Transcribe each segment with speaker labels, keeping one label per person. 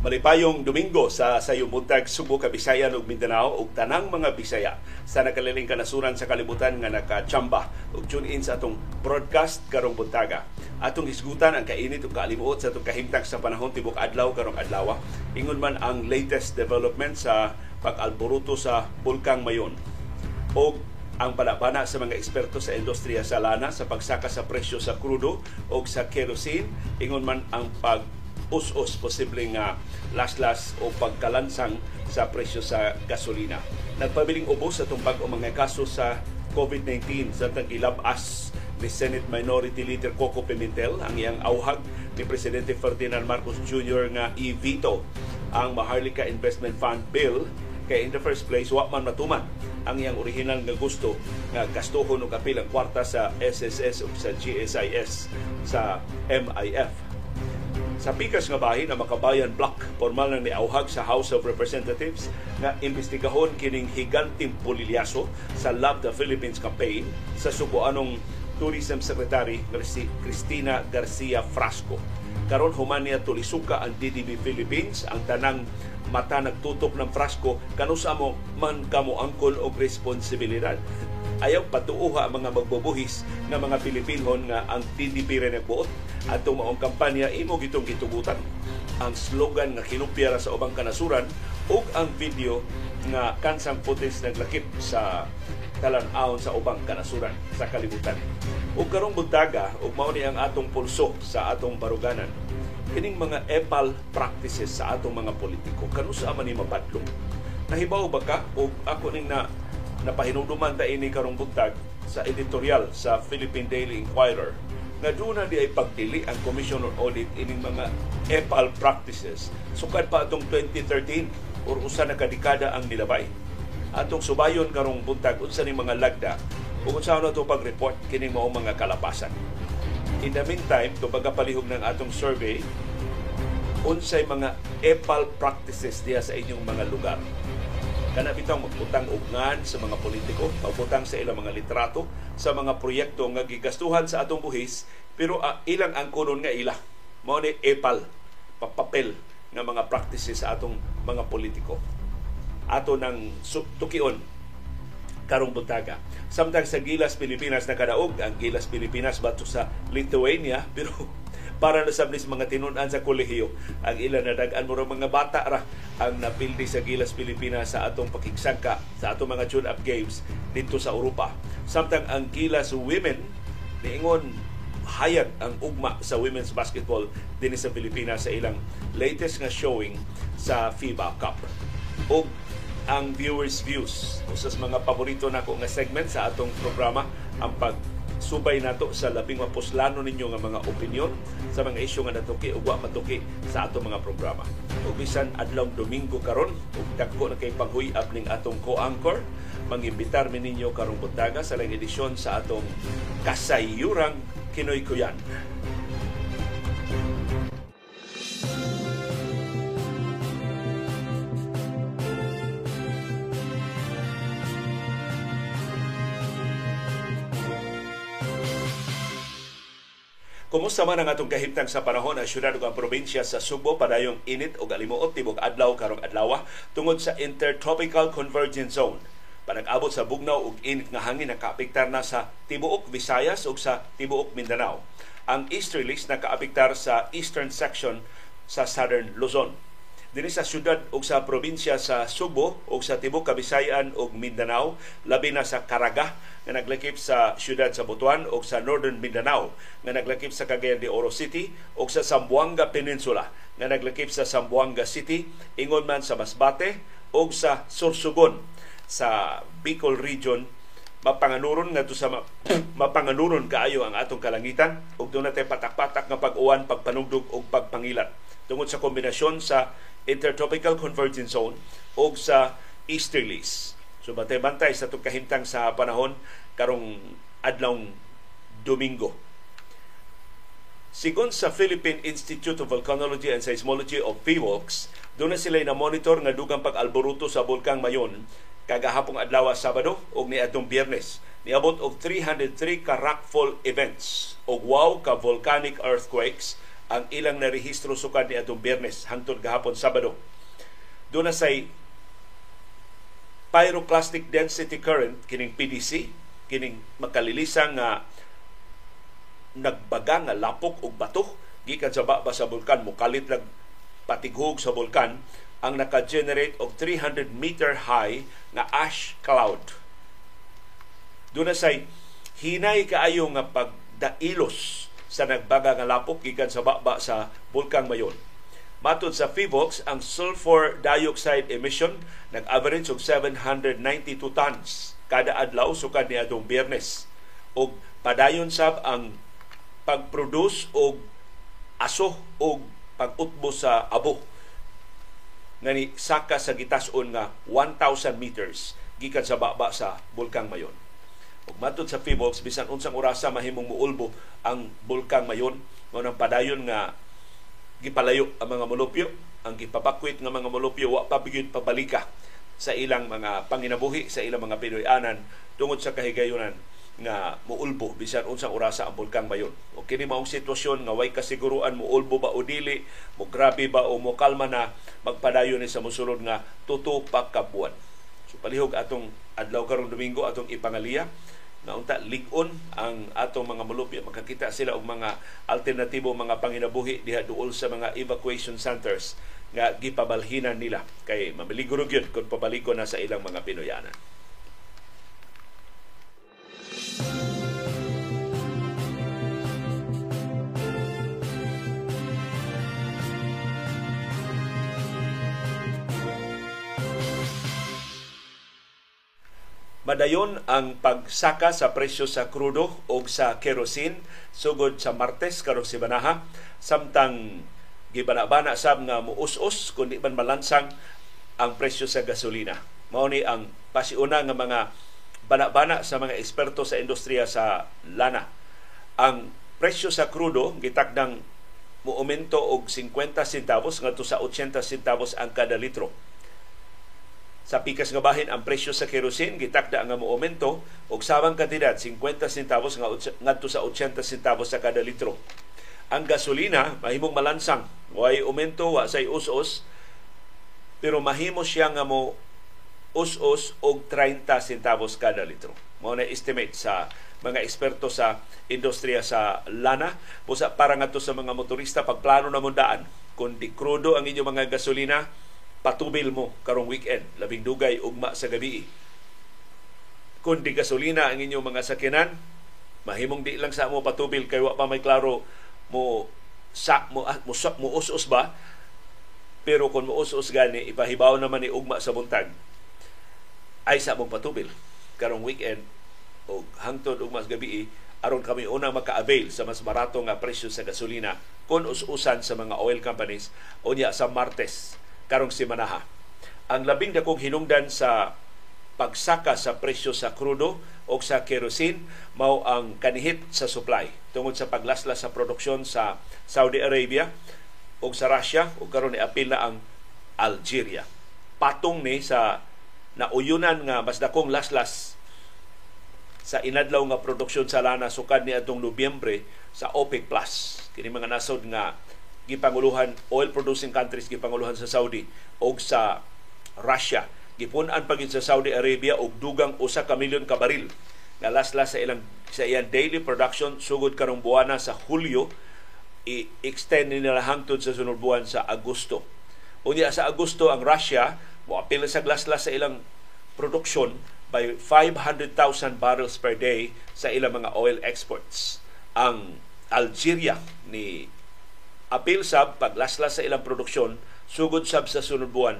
Speaker 1: Malipayong Domingo sa sayong buntag Subo, Kabisayan ug Mindanao ug tanang mga Bisaya sa nakaliling kanasuran sa kalibutan nga nakachamba ug tune in sa atong broadcast karong buntaga. Atong hisgutan ang kainit ug kaalimuot sa atong kahimtang sa panahon tibok adlaw karong adlaw. Ingon man ang latest development sa pag-alboruto sa Bulkang Mayon. O ang palabana sa mga eksperto sa industriya sa lana sa pagsaka sa presyo sa krudo o sa kerosene ingon man ang pag us-us posibleng uh, laslas o pagkalansang sa presyo sa gasolina. Nagpabiling ubos sa tumpag o mga kaso sa COVID-19 sa tagilabas ni Senate Minority Leader Coco Pimentel ang iyang auhag ni Presidente Ferdinand Marcos Jr. nga i-veto ang Maharlika Investment Fund Bill kay in the first place wa man matuman ang iyang original nga gusto nga gastuhon og kapilang kwarta sa SSS o sa GSIS sa MIF sa pikas nga bahin ang Makabayan Block formal nang niauhag sa House of Representatives nga imbestigahon kining higanting pulilyaso sa Love the Philippines campaign sa subuanong Tourism Secretary Cristina Garcia Frasco. Karon human niya tulisuka ang DDB Philippines ang tanang mata nagtutok ng Frasco kanusa mo man kamo angkol og responsibilidad ayaw patuuha ang mga magbubuhis nga mga Pilipinon nga ang TDP rin nagbuot at maong kampanya imo gitong gitugutan. Ang slogan nga kinupyara sa ubang kanasuran ug ang video nga kansang putis naglakip sa talan-awon sa ubang kanasuran sa kalibutan. Ug karong buntaga ug mao ni ang atong pulso sa atong baruganan. Kining mga epal practices sa atong mga politiko. Kanusa man ni mabadlong nahibaw ba ka? Ug ako ning na napahinumduman ta ini karong buntag sa editorial sa Philippine Daily Inquirer nga doon na di ay pagdili ang Commission on Audit ining mga EPAL practices sukad pa atong 2013 or usa na kadekada ang nilabay. Atong subayon karong buntag unsa ni mga lagda ug unsa na to pag-report kini mao mga kalapasan. In the meantime, to palihog ng atong survey, unsay mga EPAL practices diya sa inyong mga lugar kana bitang magputang ugnan sa mga politiko, magputang sa ilang mga litrato, sa mga proyekto nga gigastuhan sa atong buhis, pero uh, ilang ang kunon nga ila. Mao ni epal, papapel nga mga practices sa atong mga politiko. Ato nang tukion karong buntaga. Samtang sa Gilas Pilipinas nakadaog ang Gilas Pilipinas bato sa Lithuania pero para na sa mga tinunan sa kolehiyo ang ilan na dagan mo mga bata ra ang napildi sa Gilas Pilipinas sa atong pakigsangka sa atong mga tune-up games dito sa Europa. Samtang ang Gilas Women niingon hayag ang ugma sa women's basketball din sa Pilipinas sa ilang latest nga showing sa FIBA Cup. O ang viewers views usas mga paborito nako nga segment sa atong programa ang pag subay nato sa labing mapuslano ninyo nga mga opinion sa mga isyu nga natuki ug wa matuki sa ato mga programa. Ug bisan adlaw Domingo karon ug dagko na kay paghuyab ning atong co-anchor mangimbitar mi ninyo karong buntaga sa lang edisyon sa atong kasayurang Kinoy Kuyan. Kumusta man ang atong kahimtang sa panahon sa syudad ug ang probinsya sa Subo padayong init ug alimuot tibok adlaw karong adlaw tungod sa Intertropical Convergence Zone. Panag-abot sa bugnaw ug init nga hangin nakaapektar na sa tibuok Visayas ug sa tibuok Mindanao. Ang easterlies nakaapektar sa eastern section sa southern Luzon dinhi sa syudad ug sa probinsya sa Subo ug sa tibuok Kabisayan ug Mindanao labi na sa Caraga nga naglakip sa syudad sa Butuan ug sa Northern Mindanao nga naglakip sa Cagayan de Oro City ug sa Zamboanga Peninsula nga naglakip sa Zamboanga City ingon man sa Masbate ug sa Sursugon sa Bicol Region mapanganuron nga sa mapanganuron kaayo ang atong kalangitan ug doon natin patak-patak nga pag-uwan, pagpanugdog ug pagpangilat tungod sa kombinasyon sa Intertropical Convergence Zone o sa easterlies. So bantay-bantay sa itong kahintang sa panahon karong adlong Domingo. Sigon sa Philippine Institute of Volcanology and Seismology of PHIVOLCS, doon na sila na monitor nga dugang pag-alboruto sa Bulkang Mayon kagahapong adlaw Sabado o ni adtong Biyernes. Niabot og 303 ka rockfall events o wow ka volcanic earthquakes ang ilang narehistro sukad ni atong Biyernes hangtod gahapon Sabado. Doon na say pyroclastic density current kining PDC kining makalilisang nga nagbaga nga lapok og bato gikan sa baba sa bulkan mukalit lang patighog sa bulkan ang naka-generate og 300 meter high na ash cloud. Doon na say hinay kaayo nga pagdailos sa nagbaga nga lapok gikan sa baba sa bulkang Mayon. Matod sa FIVOX, ang sulfur dioxide emission nag-average og 792 tons kada adlaw sukad ni adtong Biyernes. Og padayon sab ang pag-produce og aso og pag-utbo sa abo nga ni saka sa gitason nga 1,000 meters gikan sa baba sa bulkang Mayon. Ug matud sa Fibox bisan unsang orasa mahimong muulbo ang bulkang Mayon. Mao nang padayon nga gipalayo ang mga molupyo, ang gipabakwit nga mga molupyo wa pa pabalika sa ilang mga panginabuhi sa ilang mga Pinoyanan tungod sa kahigayunan nga muulbo bisan unsang orasa ang bulkang Mayon. O kini maong sitwasyon nga way kasiguruan muulbo ba o dili, mo grabe ba o mo kalma na magpadayon ni sa mosunod nga tuto pa kabuan. So palihog atong adlaw karong Domingo atong ipangaliya na unta ligon ang atong mga mulupyo makakita sila og mga alternatibo mga panginabuhi diha duol sa mga evacuation centers nga gipabalhinan nila kay mamiliguro gyud kung pabaliko na sa ilang mga Pinoyanan. Madayon ang pagsaka sa presyo sa krudo o sa kerosene sugod sa Martes karong Sibanaha samtang gibanabana sab nga muus-us kundi man malansang ang presyo sa gasolina. Mao ni ang pasiuna nga mga banabana sa mga eksperto sa industriya sa lana. Ang presyo sa krudo gitakdang muumento og 50 centavos ngadto sa 80 centavos ang kada litro sa pikas nga bahin ang presyo sa kerosene gitakda nga moaumento og sabang kantidad 50 centavos nga ngadto sa 80 centavos sa kada litro. Ang gasolina mahimong malansang, way aumento wa say us-us pero mahimo siya nga mo us-us og 30 centavos kada litro. Mao na estimate sa mga eksperto sa industriya sa lana busa para ngadto sa mga motorista pagplano na mundaan kung di krudo ang inyong mga gasolina patubil mo karong weekend, labing dugay ugma sa gabi. Kung di gasolina ang inyong mga sakyanan, mahimong di lang sa mo patubil kay wa pa may klaro mo sa mo ah, mo, mo us-us ba pero kung mo us-us gani ipahibaw naman ni ugma sa buntag ay sa mong patubil karong weekend o hangtod ugma sa gabi aron kami una maka-avail sa mas barato nga presyo sa gasolina kung us-usan sa mga oil companies unya sa Martes karong simanaha. Ang labing dakong hinungdan sa pagsaka sa presyo sa krudo o sa kerosene mao ang kanihit sa supply tungod sa paglaslas sa produksyon sa Saudi Arabia o sa Russia o karon ni apil na ang Algeria. Patong ni sa nauyunan nga mas dakong laslas sa inadlaw nga produksyon sa lana sukad ni atong Nobyembre sa OPEC Plus. Kini mga nasod nga gipanguluhan oil producing countries gipanguluhan sa Saudi o sa Russia gipunan pagin sa Saudi Arabia og dugang usa ka milyon ka baril nga laslas sa ilang sa iyang daily production sugod karong buwana sa Hulyo i-extend nila hangtod sa sunod buwan sa Agosto. Unya sa Agosto ang Russia mo apil sa laslas sa ilang produksyon by 500,000 barrels per day sa ilang mga oil exports. Ang Algeria ni apil sab paglaslas sa ilang produksyon sugod sab sa sunod buwan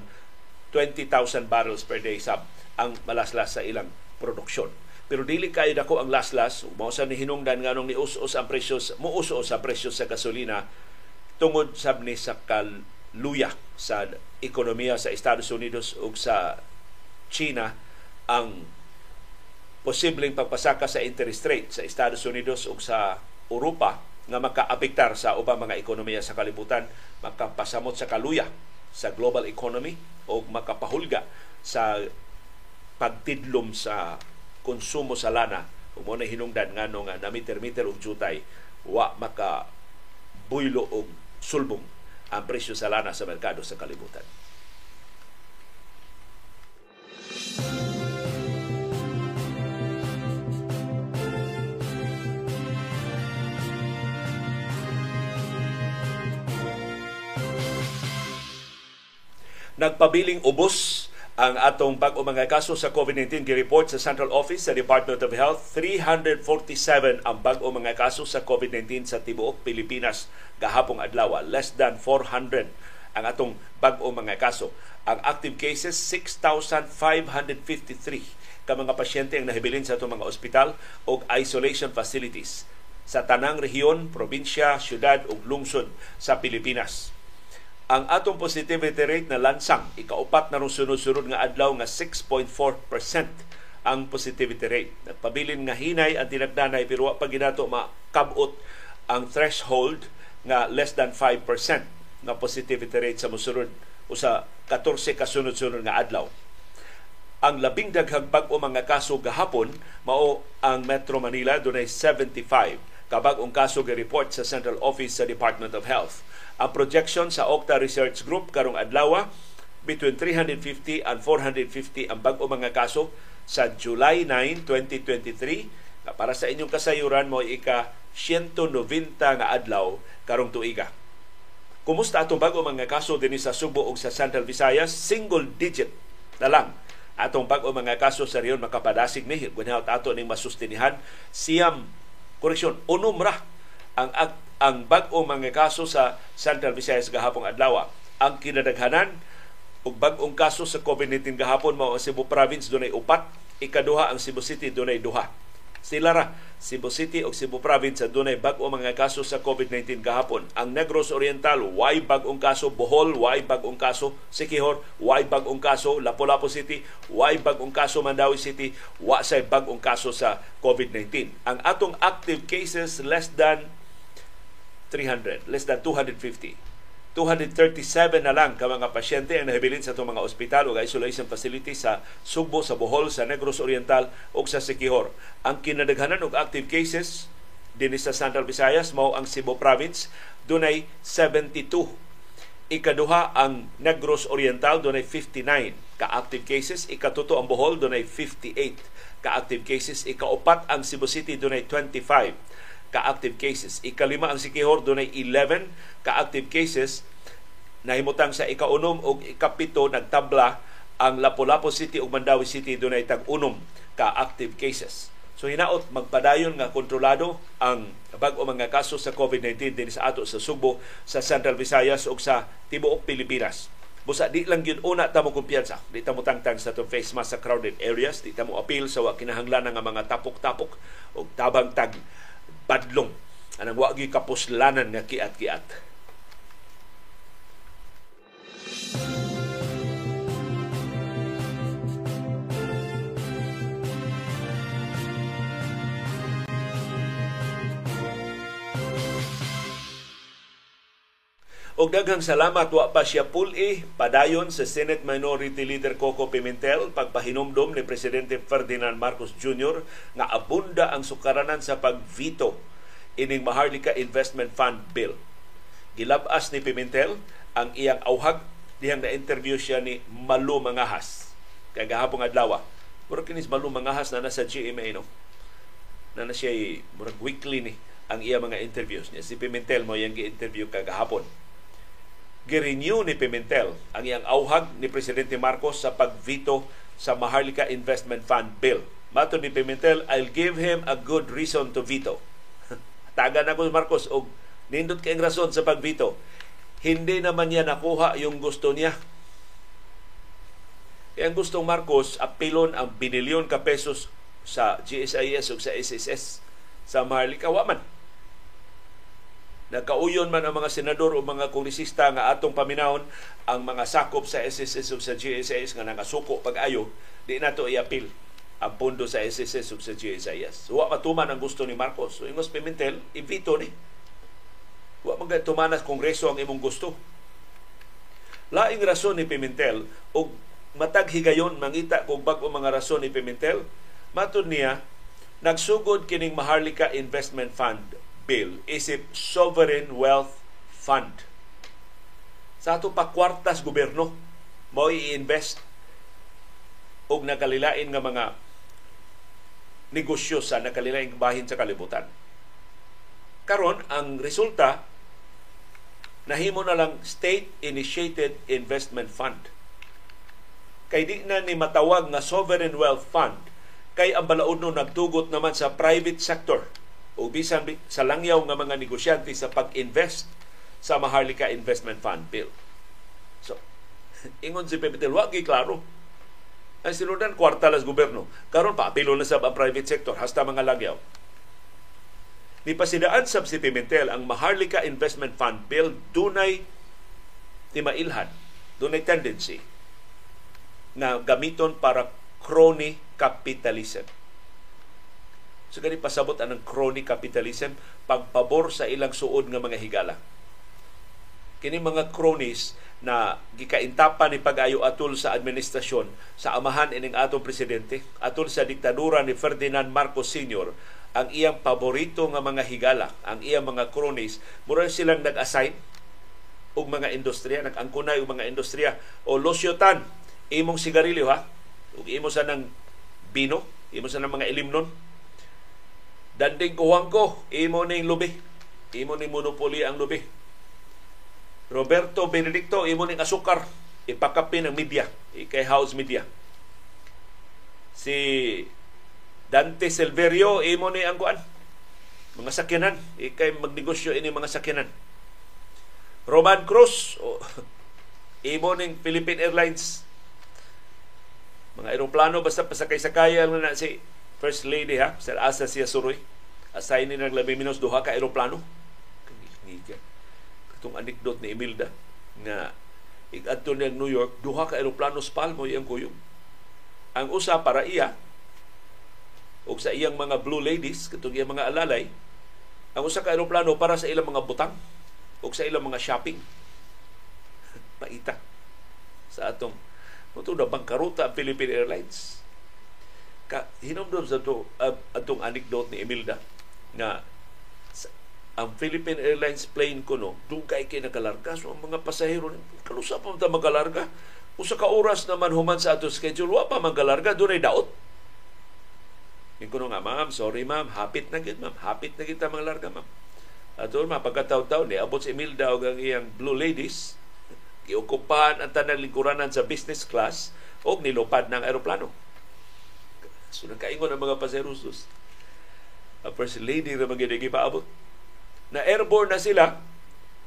Speaker 1: 20,000 barrels per day sab ang malaslas sa ilang produksyon. Pero dili kay dako ang laslas, mao sa ni hinungdan nganong ni us-us ang presyo mo us-us ang presyo sa gasolina tungod sab ni sa kaluya sa ekonomiya sa Estados Unidos ug sa China ang posibleng pagpasaka sa interest rate sa Estados Unidos ug sa Europa nga makaapektar sa ubang mga ekonomiya sa kalibutan, makapasamot sa kaluya sa global economy o makapahulga sa pagtidlom sa konsumo sa lana. Ug mo na hinungdan nga nga namiter-miter og jutay wa maka buylo og sulbong ang presyo sa lana sa merkado sa kalibutan. Nagpabiling ubos ang atong bag-o mga kaso sa COVID-19 gi-report sa Central Office sa Department of Health 347 ang bag-o mga kaso sa COVID-19 sa tibuok Pilipinas. Gahapong adlaw less than 400 ang atong bag-o mga kaso. Ang active cases 6553 ka mga pasyente ang nahibilin sa atong mga ospital o isolation facilities sa tanang rehiyon, probinsya, syudad ug lungsod sa Pilipinas ang atong positivity rate na lansang ikaupat na rong sunod-sunod nga adlaw nga 6.4% ang positivity rate. Nagpabilin nga hinay ang tinagdanay pero wa pa ginato makabot ang threshold nga less than 5% nga positivity rate sa musunod o sa 14 kasunod-sunod nga adlaw. Ang labing daghang bag-o mga kaso gahapon mao ang Metro Manila dunay 75 kabag-ong kaso gi-report sa Central Office sa Department of Health ang projection sa Octa Research Group karong adlaw between 350 and 450 ang bag-o mga kaso sa July 9, 2023. Para sa inyong kasayuran mo ika 190 nga adlaw karong tuiga. Kumusta atong bag-o mga kaso dinhi sa Subo ug sa Central Visayas? Single digit na lang atong bag-o mga kaso sa riyon makapadasig ni kunhaot ato ning masustinihan siyam koreksyon unom ra ang ang bag-ong mga kaso sa Central Visayas gahapong adlaw. Ang kinadaghanan ug bag-ong kaso sa COVID-19 gahapon mao ang Cebu Province dunay upat, ikaduha ang Cebu City dunay duha. Sila ra Cebu City ug Cebu Province dunay bag-o mga kaso sa COVID-19 gahapon. Ang Negros Oriental way bag-ong kaso, Bohol way bag-ong kaso, Siquijor way bag-ong kaso, Lapu-Lapu City way bag-ong kaso, Mandawi City wa say bag-ong kaso sa COVID-19. Ang atong active cases less than 300, less than 250. 237 na lang ka mga pasyente ang nahibilin sa itong mga ospital o isolation facility sa Sugbo, sa Bohol, sa Negros Oriental o sa Siquijor. Ang kinadaghanan og active cases din sa Central Visayas mao ang Cebu Province dunay 72 ikaduha ang Negros Oriental dunay 59 ka-active cases ikatuto ang Bohol dunay 58 ka-active cases ikaupat ang Cebu City dunay 25 ka-active cases. Ikalima ang Sikihor, dunay 11 ka-active cases. Nahimutang sa ikaunom o ikapito nagtabla ang Lapu-Lapu City ug Mandawi City dunay tag-unom ka-active cases. So hinaot magpadayon nga kontrolado ang bag-o mga kaso sa COVID-19 din sa ato sa Subo, sa Central Visayas ug sa tibuok Pilipinas. Busa di lang gyud una ta mo kumpiyansa. Di ta mo tangtang sa to face mask sa crowded areas, di ta mo appeal sa wa kinahanglan nga mga tapok-tapok ug tabang tag badlong anang wa gyud kapuslanan nga kiat-kiat. Og daghang salamat wa pa siya puli padayon sa Senate Minority Leader Coco Pimentel pagpahinumdom ni presidente Ferdinand Marcos Jr. nga abunda ang sukaranan sa pagvito ining Maharlika Investment Fund Bill. Gilabas ni Pimentel ang iyang awhag dihang na-interview siya ni Malu Mangahas. Kaya gahapong adlaw. Murag kinis Malu Mangahas na nasa GMA no. Na na siya murag weekly ni ang iya mga interviews niya. Si Pimentel mo yung gi-interview kagahapon girenew ni Pimentel ang iyang auhag ni Presidente Marcos sa pagvito sa Maharlika Investment Fund Bill. Mato ni Pimentel, I'll give him a good reason to veto. Tagan ako Marcos og nindot kay rason sa pagvito. Hindi naman niya nakuha yung gusto niya. Kaya ang gustong Marcos, apilon ang binilyon ka pesos sa GSIS o sa SSS sa Maharlika. Waman Nagkauyon man ang mga senador o mga kongresista nga atong paminahon ang mga sakop sa SSS o sa GSIS nga nangasuko pag-ayo, di na to i-appeal ang pondo sa SSS o sa GSIS. Wa matuman ang gusto ni Marcos. So, ingos Pimentel, ibito ni. Wa magatuman sa kongreso ang imong gusto. Laing rason ni Pimentel o matag higayon mangita kung bag mga rason ni Pimentel, matud niya, nagsugod kining Maharlika Investment Fund bill isip sovereign wealth Fund. Sa ato pa kwartas gobyerno mo i-invest og nakalilain nga mga negosyo sa nakalilaing bahin sa kalibutan. Karon ang resulta nahimo na lang state initiated investment fund. Kay di na ni matawag nga sovereign wealth fund kay ang balaod no nagtugot naman sa private sector o bisan sa langyaw nga mga negosyante sa pag-invest sa Maharlika Investment Fund Bill. So, ingon si Pepe wa klaro ang sinundan kwarta las gobyerno. Karon pa apilo na sa private sector hasta mga lagyaw. Ni pasidaan sab si Pimentel ang Maharlika Investment Fund Bill dunay ni mailhan, dunay tendency na gamiton para crony capitalism. So gani pasabot ang crony capitalism pagpabor sa ilang suod nga mga higala. Kini mga cronies na gikaintapan ni pag-ayo atul sa administrasyon sa amahan ining atong presidente atul sa diktadura ni Ferdinand Marcos Sr. ang iyang paborito nga mga higala, ang iyang mga cronies, mura silang nag-assign og mga industriya, nag-angkunay og mga industriya o losyotan imong sigarilyo ha, ug imo sa ng bino, imo sa ng mga ilimnon. Danding kuwang ko, imo ning lubi. Imo ning monopoli ang lubi Roberto Benedicto, imo ning asukar, ipakapin ang media, ikay house media. Si Dante Silverio, imo ni ang kuan, mga sakyanan, ikay magnegosyo ini mga sakyanan. Roman Cruz, oh, imo ning Philippine Airlines, mga aeroplano basta pasakay-sakay na si First Lady ha, sa asa siya suroy. Assign ni nang labi minus duha ka aeroplano. Itong anekdot ni Imelda nga igadto niya New York duha ka eroplano palmo iyang kuyog ang usa para iya o sa iyang mga blue ladies katong iyang mga alalay ang usa ka eroplano para sa ilang mga butang o sa ilang mga shopping paita sa atong Ito na bangkaruta ang Philippine Airlines. Ka, hinumdum sa to, uh, atong anekdote ni Imelda nga ang Philippine Airlines plane ko no, dugay kay nakalarga. So ang mga pasahero, kalusa pa ta magalarga. Usa ka oras naman human sa ato schedule, wa pa magalarga, doon ay daot. Yung kuno nga, ma'am, sorry ma'am, hapit na gid ma'am, hapit na kita mga ma'am. At doon, mapagkataw-taw ni, abot si Emilda o ang iyang Blue Ladies, giukupahan ang tanang lingkuranan sa business class o nilupad ng aeroplano. So nagkaingon ang mga paseros. A first lady na magiging paabot na airborne na sila,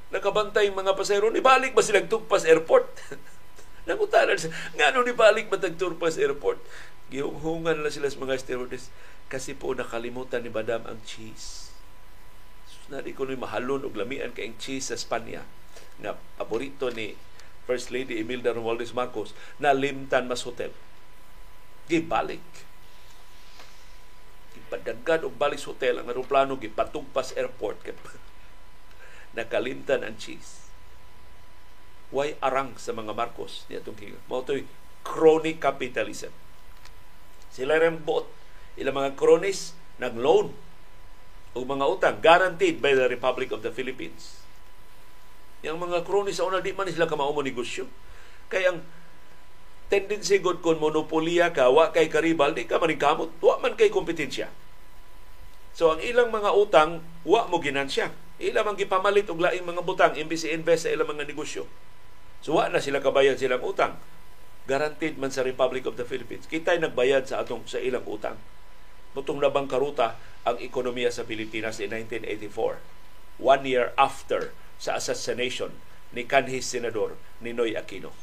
Speaker 1: nakabantay mga pasero, ibalik ba silang tugpas airport? Nangutanan siya, nga nung ibalik ba tagturpas airport? Gihunghungan na sila sa mga stewardess kasi po nakalimutan ni Madam ang cheese. So, nadi ko ni mahalon og lamian kay cheese sa Spanya na paborito ni First Lady Imelda Romualdez Marcos na limtan mas hotel. Gibalik padagad og balik sa hotel ang aeroplano gipatugpas airport kay nakalimtan ang cheese. Why arang sa mga Marcos niya itong hinga. Mao to'y crony capitalism. Sila rin buot. Ilang mga cronies nag-loan o mga utang guaranteed by the Republic of the Philippines. Yang mga cronies sa una di man sila kamao negosyo. Kaya ang tendency god kon monopoliya ka, wa kay karibal, di ka maningkamot, wa man kay kompetensya. So ang ilang mga utang, wa mo ginansya. Ilang ang gipamalit og laing mga butang imbis invest sa ilang mga negosyo. So wa na sila kabayad silang utang. Guaranteed man sa Republic of the Philippines. Kita'y nagbayad sa atong sa ilang utang. Mutong na karuta ang ekonomiya sa Pilipinas in 1984. One year after sa assassination ni kanhis senador Ninoy Aquino.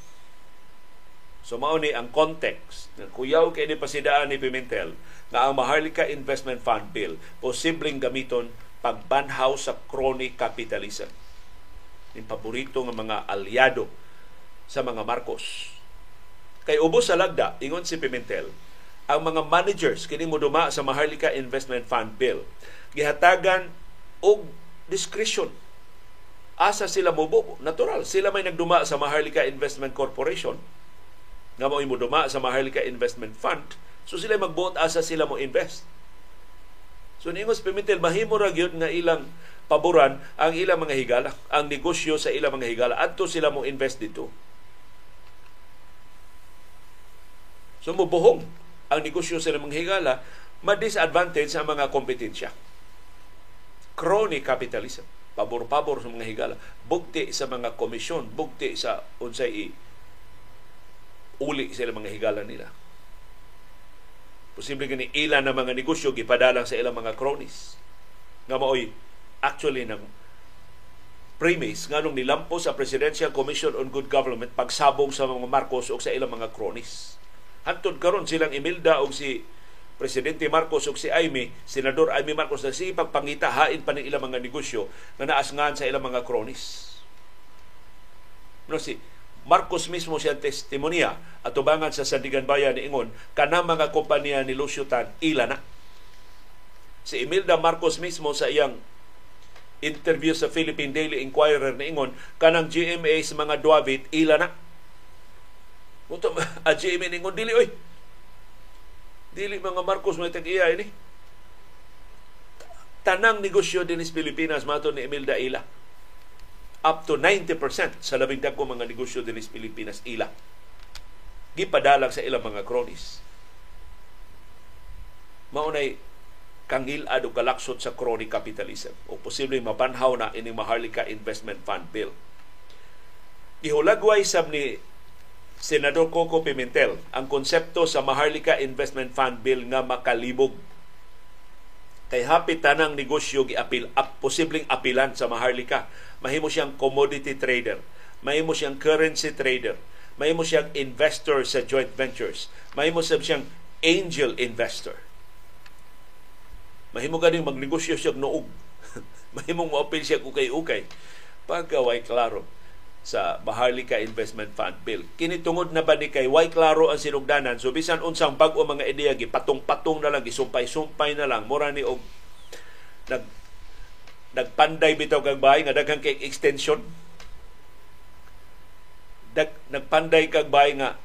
Speaker 1: So mao ni ang context na kuyaw kay ni pasidaan ni Pimentel nga ang Maharlika Investment Fund Bill posibleng gamiton pagbanhaw sa crony capitalism. Yung paborito ng mga aliado sa mga Marcos. Kay ubos sa lagda, ingon si Pimentel, ang mga managers kini mo duma sa Maharlika Investment Fund Bill gihatagan og discretion asa sila mo natural sila may nagduma sa Maharlika Investment Corporation nga mo imo duma sa Maharlika Investment Fund so sila magbuot asa sila mo invest so ningos Pimentel mahimo ra gyud nga ilang paboran ang ilang mga higala, ang negosyo sa ilang mga higala. Adto sila mo invest dito. So mubuhong ang negosyo sa ilang mga higala, ma-disadvantage sa mga kompetensya. Crony capitalism. Pabor-pabor sa mga higala. Bugti sa mga komisyon. Bugti sa unsay uli sa mga higala nila. Posible gani ilan na mga negosyo gipadalang sa ilang mga cronies. Nga maoy actually ng premise nganong nilampo sa Presidential Commission on Good Government pagsabong sa mga Marcos o sa ilang mga cronies. Hantod karon silang Imelda o si Presidente Marcos o si Aimee, Senador Aimee Marcos na si pagpangita hain pa ng ilang mga negosyo na naasngan sa ilang mga cronies. No, si Marcos mismo siya testimonya. At tubangan sa Sandigan Bayan ni Ingon kana mga kompanya ni Lucio Tan ila na. Si Imelda Marcos mismo sa iyang interview sa Philippine Daily Inquirer na ingon kanang GMA sa mga Duavit ila na. Muto a GMA ningon dili oy. Dili mga Marcos mo tag iya ini tanang negosyo din sa Pilipinas mato ni Imelda Ila up to 90% sa labing dagko mga negosyo din sa Pilipinas ila. Gipadalag sa ilang mga cronies maunay kangil ado galaksot sa crony capitalism. O posible mabanhaw na ining Maharlika Investment Fund Bill. Ihulagway sab ni Senador Coco Pimentel ang konsepto sa Maharlika Investment Fund Bill nga makalibog kay hapit tanang negosyo giapil ap, posibleng apilan sa Maharlika. Mahimo siyang commodity trader, mahimo siyang currency trader, mahimo siyang investor sa joint ventures, mahimo siyang angel investor mahimo ganing magnegosyo siya noog. mahimong mo-appeal siya ukay-ukay. Pagkaway klaro sa Maharlika Investment Fund Bill. Kini tungod na ba ni kay way klaro ang sinugdanan? So bisan unsang bag-o mga ideya gipatong-patong na lang gisumpay-sumpay na lang. Mura ni og nag nagpanday bitaw kag bahay nga daghang kay extension. Dag nagpanday kag bahay nga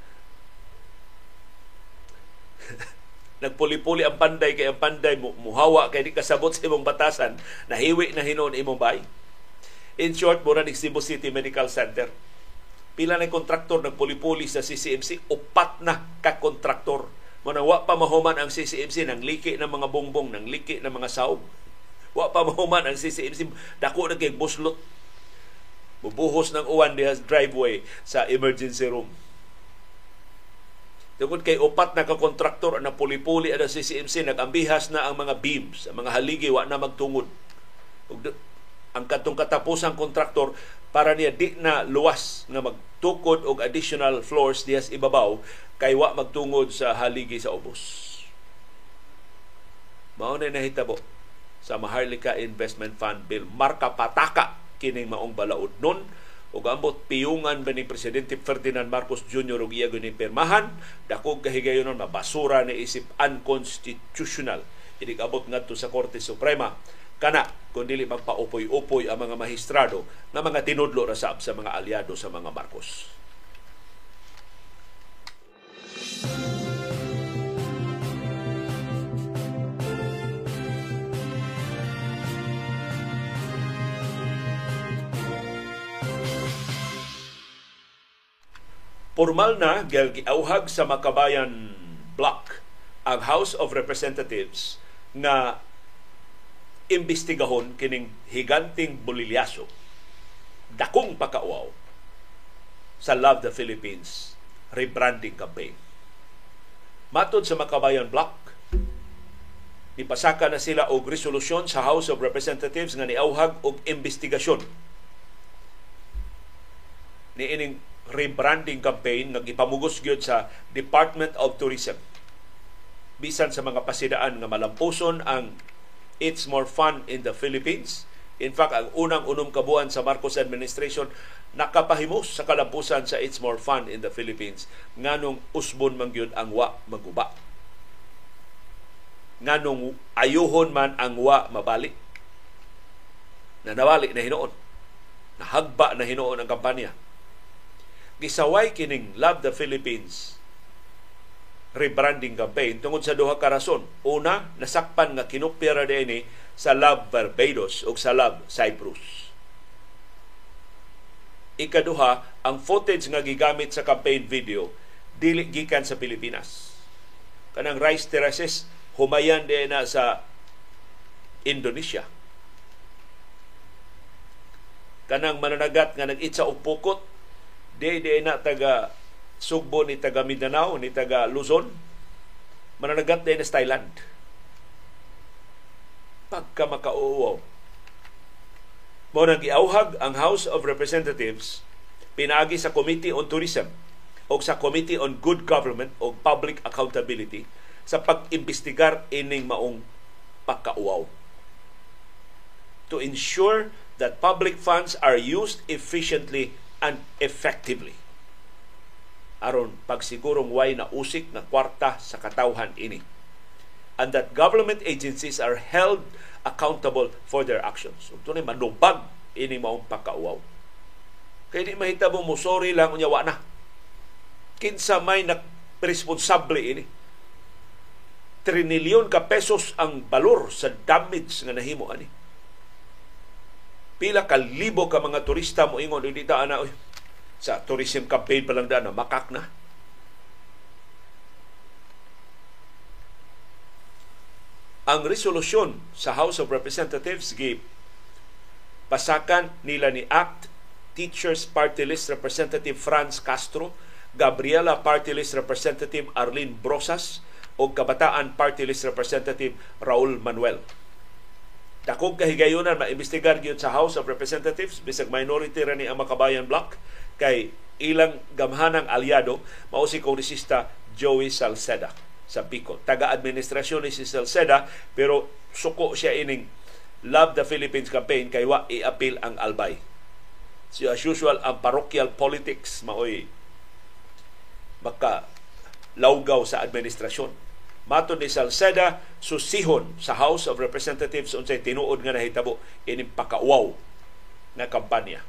Speaker 1: nagpuli-puli ang panday kay ang panday muhawa kay di kasabot sa imong batasan. Nahiwi na hinon imong bay in short mura ni Cebu City Medical Center. Pila na kontraktor nagpuli-puli sa CCMC upat na ka kontraktor. Mo wa pa mahuman ang CCMC nang liki ng mga bongbong nang liki ng mga saog wa pa mahuman ang CCMC dako na kay buslot. Bubuhos ng uwan diha driveway sa emergency room. Tungkol kay upat na ka-kontraktor na puli-puli ada si CMC nagambihas na ang mga beams, ang mga haligi wa na magtungod. Ang katong katapusang kontraktor para niya di na luwas nga magtukod og additional floors diya sa ibabaw kay wa magtungod sa haligi sa ubos. Mao na nahitabo sa Maharlika Investment Fund Bill marka pataka kining maong balaod nun ug ambot piyungan ba ni presidente Ferdinand Marcos Jr. ug iya ni pirmahan dako kahigayonon mabasura ni isip unconstitutional idi abot ngadto sa Korte Suprema kana kun dili magpaupoy-upoy ang mga mahistrado na mga tinudlo ra sa mga aliado sa mga Marcos. Formal na giauhag sa Makabayan Block ang House of Representatives na imbestigahon kining higanting bolilyaso dakong pakauaw sa Love the Philippines rebranding campaign. Matod sa Makabayan Block, nipasaka na sila og resolusyon sa House of Representatives nga niauhag og investigasyon ni ining rebranding campaign nagipamugos gyud sa Department of Tourism bisan sa mga pasidaan nga malampuson ang It's More Fun in the Philippines. In fact, ang unang unom kabuan sa Marcos administration nakapahimos sa kalampusan sa It's More Fun in the Philippines nganong usbon man gyud ang wa maguba. Nganong ayuhon man ang wa mabalik. Na nawali na hinoon. Nahagba na hinoon ang kampanya gisaway kining Love the Philippines rebranding campaign tungod sa duha ka rason. Una, nasakpan nga kinupira ni sa Love Barbados o sa Love Cyprus. Ikaduha, ang footage nga gigamit sa campaign video dili gikan sa Pilipinas. Kanang rice terraces humayan din na sa Indonesia. Kanang mananagat nga nag-itsa og pukot di na taga Sugbo ni taga Mindanao ni taga Luzon mananagat din sa Thailand pagka makauuaw. Mo nang giauhag ang House of Representatives pinaagi sa Committee on Tourism o sa Committee on Good Government o Public Accountability sa pag-imbestigar ining maong pagkauaw. To ensure that public funds are used efficiently and effectively. Aron pagsigurong way na usik na kwarta sa katawhan ini and that government agencies are held accountable for their actions. Ito na manubag ini maong pagkauaw. Kaya di mahita mo musori lang unya wa na. Kinsa may na responsable ini. Trinilyon ka pesos ang balor sa damage nga nahimo ani. Pila ka libo ka mga turista mo ingon dito ana sa tourism campaign pa lang na makak na ang resolusyon sa House of Representatives gi pasakan nila ni ACT Teachers Party List Representative Franz Castro, Gabriela Party List Representative Arlene Brosas o Kabataan Party List Representative Raul Manuel. Dakog kahigayunan maimbestigar gyud sa House of Representatives bisag minority ra ang Makabayan Bloc kay ilang gamhanang aliado mao si kongresista Joey Salceda sa Pico. Taga-administrasyon ni si Salceda pero suko siya ining Love the Philippines campaign kay wa i-appeal ang Albay. So as usual, ang parochial politics maoy maka lawgaw sa administrasyon. Mato ni Salceda susihon sa House of Representatives unsay tinuod nga nahitabo ining pakauwaw na kampanya.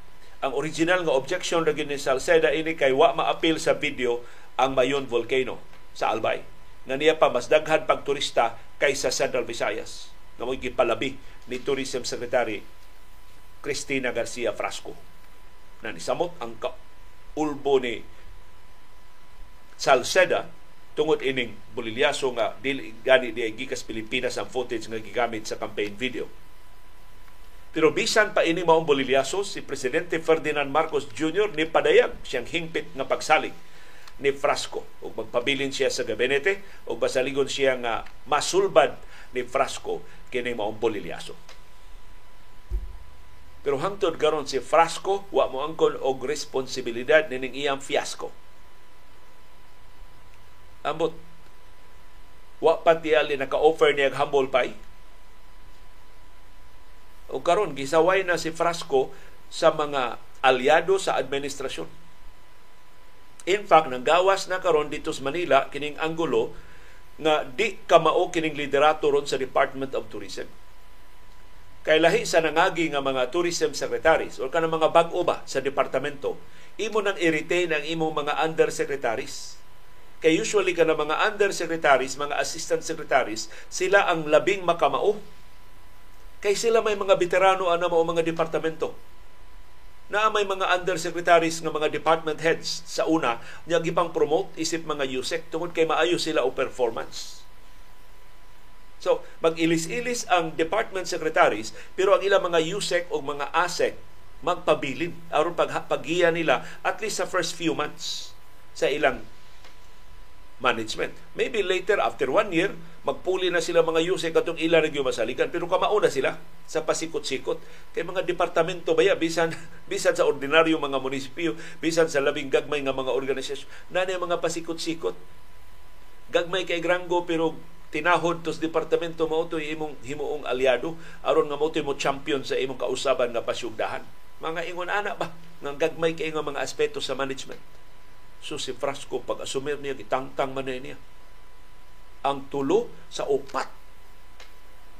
Speaker 1: Ang original nga objection ra ni Salceda ini kay wa ma-appeal sa video ang Mayon volcano sa Albay. Nga niya pa mas daghan pag turista kaysa Central Visayas. Nga mo gipalabi ni Tourism Secretary Cristina Garcia Frasco. Na nisamot ang ulbo ni Salceda tungod ining bulilyaso nga dili gani di gikas Pilipinas ang footage nga gigamit sa campaign video. Pero bisan pa ini maong bulilyaso si Presidente Ferdinand Marcos Jr. ni padayag siyang hingpit nga pagsalig ni Frasco ug magpabilin siya sa gabinete ug basaligon siya nga masulbad ni Frasco kini maong bolilyaso. Pero hangtod karon si Frasco wa mo angkon og responsibilidad nining iyang fiasco. Ambot wa pa tiyali naka-offer niya humble pie. O karon gisaway na si Frasco sa mga aliado sa administrasyon In fact, nanggawas na karon dito sa Manila kining anggulo nga di kamao kining liderato ron sa Department of Tourism. Kay lahi sa nangagi nga mga tourism secretaries o kanang mga bag-o ba sa departamento, imo nang i-retain ang imong mga undersecretaries. Kay usually ka mga undersecretaries, mga assistant secretaries, sila ang labing makamao. Kay sila may mga veterano ana mo mga departamento na may mga undersecretaries ng mga department heads sa una niya gipang promote isip mga USEC tungod kay maayo sila o performance. So, mag-ilis-ilis ang department secretaries pero ang ilang mga USEC o mga ASEC magpabilin aron pag nila at least sa first few months sa ilang management. Maybe later, after one year, magpuli na sila mga yuse katong ila nagyo masaligan pero kamauna sila sa pasikot-sikot. Kay mga departamento baya bisan bisan sa ordinaryo mga munisipyo bisan sa labing gagmay nga mga organisasyon. Na mga pasikot-sikot? Gagmay kay Grango pero tinahod tos departamento mao to imong himuong aliado. Aron nga mo mo champion sa imong kausaban nga pasyugdahan. Mga ingon ana ba? Nga gagmay kay nga mga aspeto sa management So si Frasco, pag asumir niya, gitangtang man niya. Ang tulo sa upat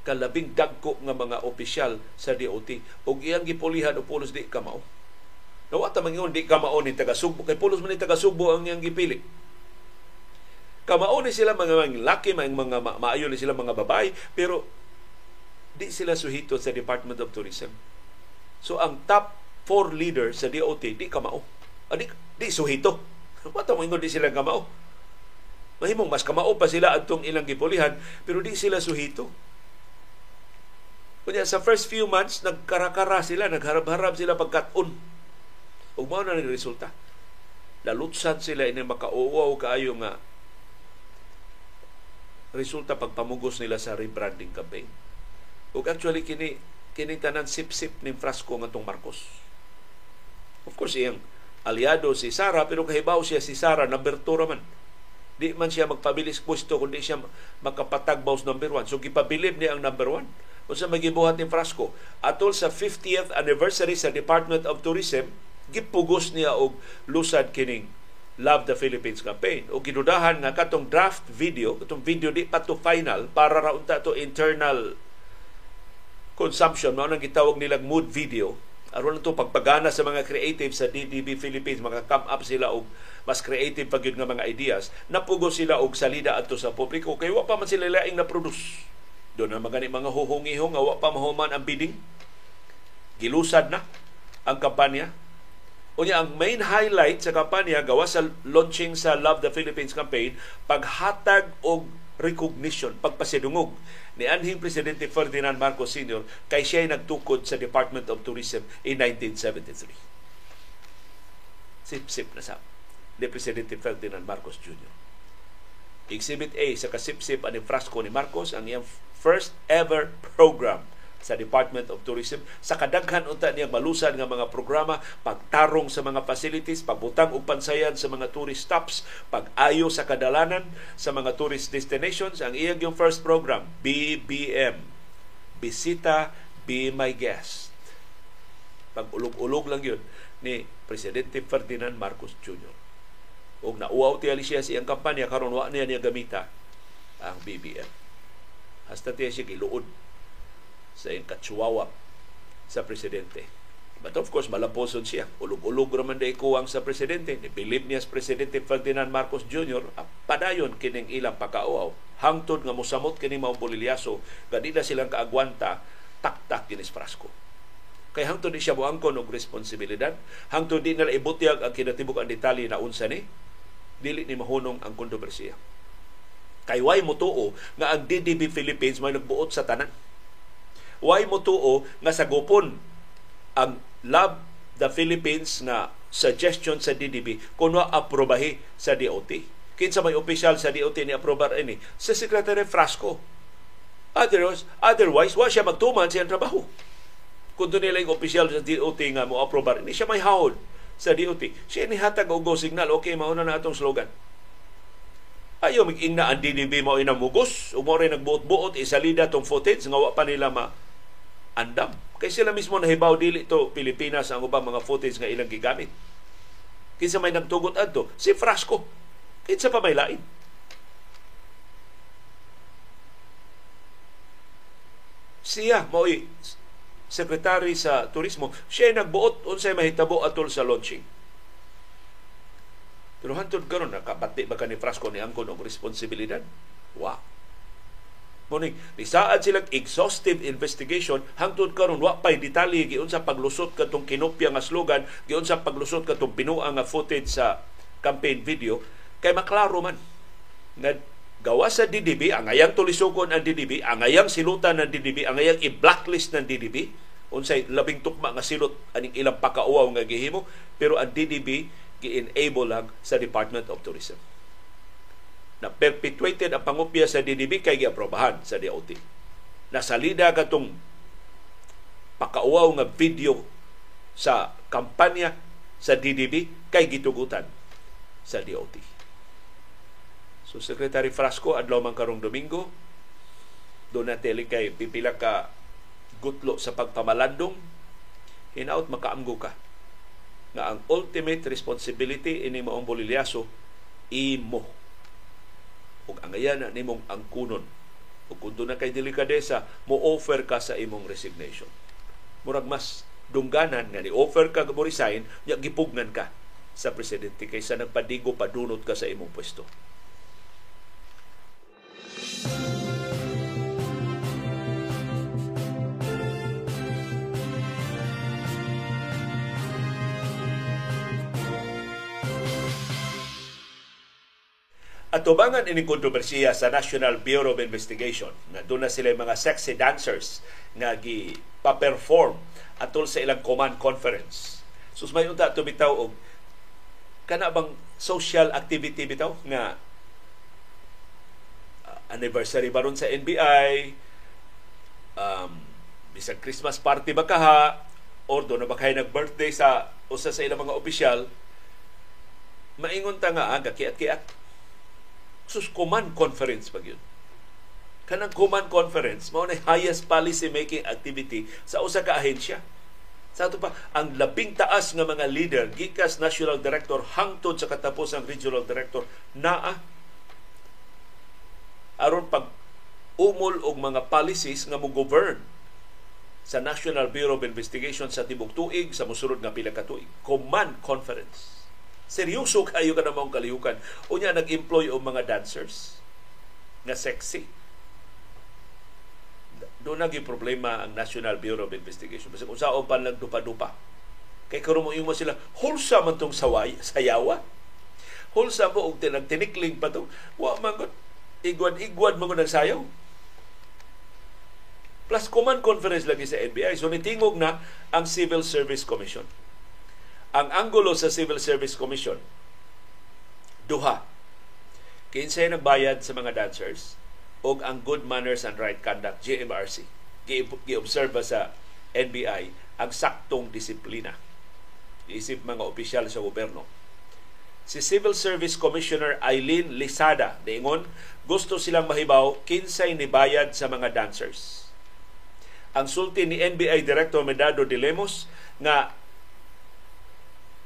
Speaker 1: kalabing dagko nga mga opisyal sa DOT ug iyang gipulihan o pulos di kamao. Nawa ta mangingon di kamao ni taga Subo kay pulos man ni taga Subo ang iyang gipili. Kamao ni sila mga laki, mga, mga maayo ni sila mga babae, pero di sila suhito sa Department of Tourism. So ang top four leaders sa DOT di kamao. Ah, di, di suhito. Mata mo di sila kamao. Mahimong mas kamao pa sila atong ilang gipulihan pero di sila suhito. Kunya sa first few months nagkarakara sila, nagharap-harap sila pagkat-on. Ug mao na resulta. Lalutsan sila ini makauwaw kaayo nga resulta pagpamugos nila sa rebranding campaign. Ug actually kini kini tanan sip-sip ni Frasco ngatong Marcos. Of course iyang aliado si Sara pero kahibaw siya si Sara number 2 raman. Di man siya magpabilis pwesto kundi siya makapatagbaw sa number 1. So gipabilib niya ang number 1. Unsa magibuhat ni Frasco atol sa 50th anniversary sa Department of Tourism gipugos niya og lusad kining Love the Philippines campaign. O ginudahan nga katong draft video, katong video di pa to final para ra unta to internal consumption mao nang gitawag nilang mood video aron to pagpagana sa mga creative sa DDB Philippines maka-come up sila og mas creative pag nga mga ideas napugo sila og salida adto sa publiko. Kay wa pa man sila laing na produce do na magani mga huhungihong nga wa pa mahuman ang bidding. Gilusad na ang kampanya. Unya ang main highlight sa kampanya gawa sa launching sa Love the Philippines campaign paghatag og recognition, pagpasidungog ni anhing Presidente Ferdinand Marcos Sr. kay siya ay nagtukod sa Department of Tourism in 1973. Sip-sip na sa ni Presidente Ferdinand Marcos Jr. Exhibit A sa kasip-sip ani frasco ni Marcos ang iyang first ever program sa Department of Tourism sa kadaghan unta niyang malusan nga mga programa pagtarong sa mga facilities pagbutang og pansayan sa mga tourist stops pag-ayo sa kadalanan sa mga tourist destinations ang iyang yung first program BBM Bisita Be My Guest pag-ulog-ulog lang yun ni Presidente Ferdinand Marcos Jr. Og nauaw ti siya siyang kampanya karon wa niya niya gamita ang BBM. Hasta tiya siya giluod sa katsuwawa sa presidente. But of course, malaposon siya. Ulog-ulog raman day kuwang sa presidente. Nibilib niya sa presidente Ferdinand Marcos Jr. Padayon kining ilang pakauaw. Hangtod nga musamot kini mao bolilyaso. Ganina silang kaagwanta taktak kinis Frasco. Kay hangtod di siya buangkon og responsibilidad. Hangtod di nila ibutyag ang kinatibuk ang detalye na unsa ni. Dili ni mahunong ang kontrobersiya. Kay way mo tuo nga ang DDB Philippines may nagbuot sa tanan Why mo tuo nga sagupon ang Love the Philippines na suggestion sa DDB kuno aprobahi sa DOT. Kinsa may opisyal sa DOT ni aprobar ini sa Secretary Frasco. Otherwise, otherwise wa siya magtuman sa trabaho. Kung doon nila yung opisyal sa DOT nga mo aprobar, ini siya may hawod sa DOT. Siya ni hatag og go signal, okay, mauna na atong slogan. Ayaw mag-ingna ang DDB mo inamugos, umore nagbuot-buot, isalida tong footage, nga wa pa nila ma andam. Kay sila mismo nahibaw dili to Pilipinas ang ubang mga footage nga ilang gigamit. Kinsa may nagtugot adto? Si Frasco. Kinsa pa may lain? Siya mo'y sekretary sa turismo, siya nagbuot unsay mahitabo atol sa launching. Pero hantod karon nakabati ba ka ni Frasco ni angkon og responsibilidad? Wow. Muning nisaad silang exhaustive investigation hangtod karon wa pay detalye giun sa paglusot katong kinopya nga slogan, giun sa paglusot katong binuang nga footage sa campaign video. Kay maklaro man nga gawa sa DDB, ang ayang tulisokon ang DDB, ang ayang silutan ng DDB, ang ayang i-blacklist ng DDB, unsay labing tukma nga silot aning ilang pakauaw nga gihimo, pero ang DDB gi-enable lang sa Department of Tourism na perpetuated ang pangupya sa DDB kay giaprobahan sa DOT. Nasalida katong pakauaw nga video sa kampanya sa DDB kay gitugutan sa DOT. So Secretary Frasco adlaw man karong Domingo doon na kay pipila ka gutlo sa pagpamalandong hinaut makaamgo ka nga ang ultimate responsibility ini maong bolilyaso imo ug angayan na nimong angkunon. Ug kun na kay delikadesa mo offer ka sa imong resignation. Murag mas dungganan nga ni offer ka mo resign nya gipugnan ka sa presidente kaysa nagpadigo padunot ka sa imong pwesto. At tubangan ini kontrobersiya sa National Bureau of Investigation na doon na sila mga sexy dancers nga gi pa-perform atol sa ilang command conference. Sus may unta to bitaw og kana bang social activity bitaw nga uh, anniversary baron sa NBI um bisag Christmas party ba kaha or do na ba kay nag-birthday sa usa sa ilang mga opisyal maingon ta nga aga kiat-kiat sus command conference pag yun. Kanang command conference, mao na highest policy making activity sa usa ka ahensya. Sa ato pa, ang labing taas nga mga leader, gikas national director hangtod sa katapos ang regional director, naa aron pag umol og mga policies nga mo govern sa National Bureau of Investigation sa tibok tuig sa mosunod nga pila ka tuig. Command conference seryoso kayo ka namang kalihukan. Unya, nag-employ o mga dancers nga sexy. Doon naging problema ang National Bureau of Investigation. Kasi kung saan pa nagdupa-dupa. Kay karon mo sila, hulsa man tong saway, sayawa. Hulsa mo og nagtinikling pa to. Wa man igwad-igwad mo nagsayaw. Plus, command conference lagi sa NBI. So, nitingog na ang Civil Service Commission ang anggulo sa Civil Service Commission, duha. Kinsay nagbayad sa mga dancers o ang Good Manners and Right Conduct, GMRC. Gi-observe sa NBI ang saktong disiplina. Isip mga opisyal sa gobyerno. Si Civil Service Commissioner Eileen Lisada, niingon, gusto silang mahibaw kinsay ni bayad sa mga dancers. Ang sulti ni NBI Director Medado de Lemos nga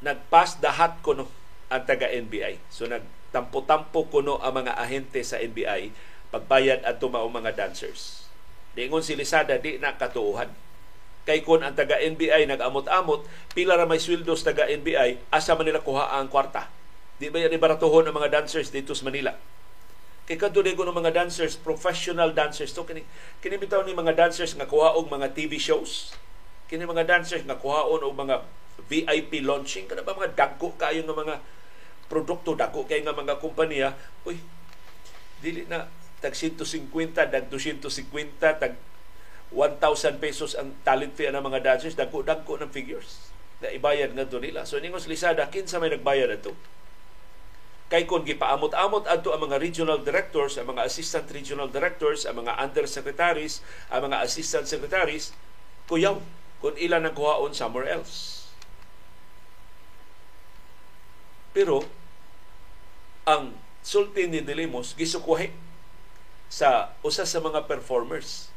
Speaker 1: nagpass dahat kuno ang taga NBI. So nagtampo-tampo kuno ang mga ahente sa NBI pagbayad at tumao mga dancers. Dingon si Lisada di na katuuhan. Kay kun ang taga NBI nag-amot-amot, pila ra may sweldos taga NBI, asa man nila kuha ang kwarta. Di ba yan ibaratuhon ang mga dancers dito sa Manila? Kay kadto ko ng mga dancers, professional dancers to kini kini bitaw ni mga dancers nga kuha og mga TV shows. Kini mga dancers nga kuhaon og mga VIP launching. Kada ba mga dagko kayo ng mga produkto dagko kay nga mga kompanya uy dili na tag 150 dag 250 tag 1,000 pesos ang talent fee ng mga dancers. Dagko dagko ng figures na ibayad nga nila. So ningos lisada kinsa may nagbayad ato? Kay kung gipaamot-amot adto ang mga regional directors, ang mga assistant regional directors, ang mga undersecretaries, ang mga assistant secretaries, kuyaw kung ilan ang kuhaon somewhere else. Pero ang sulti ni Dilimos gisukuhi sa usa sa mga performers.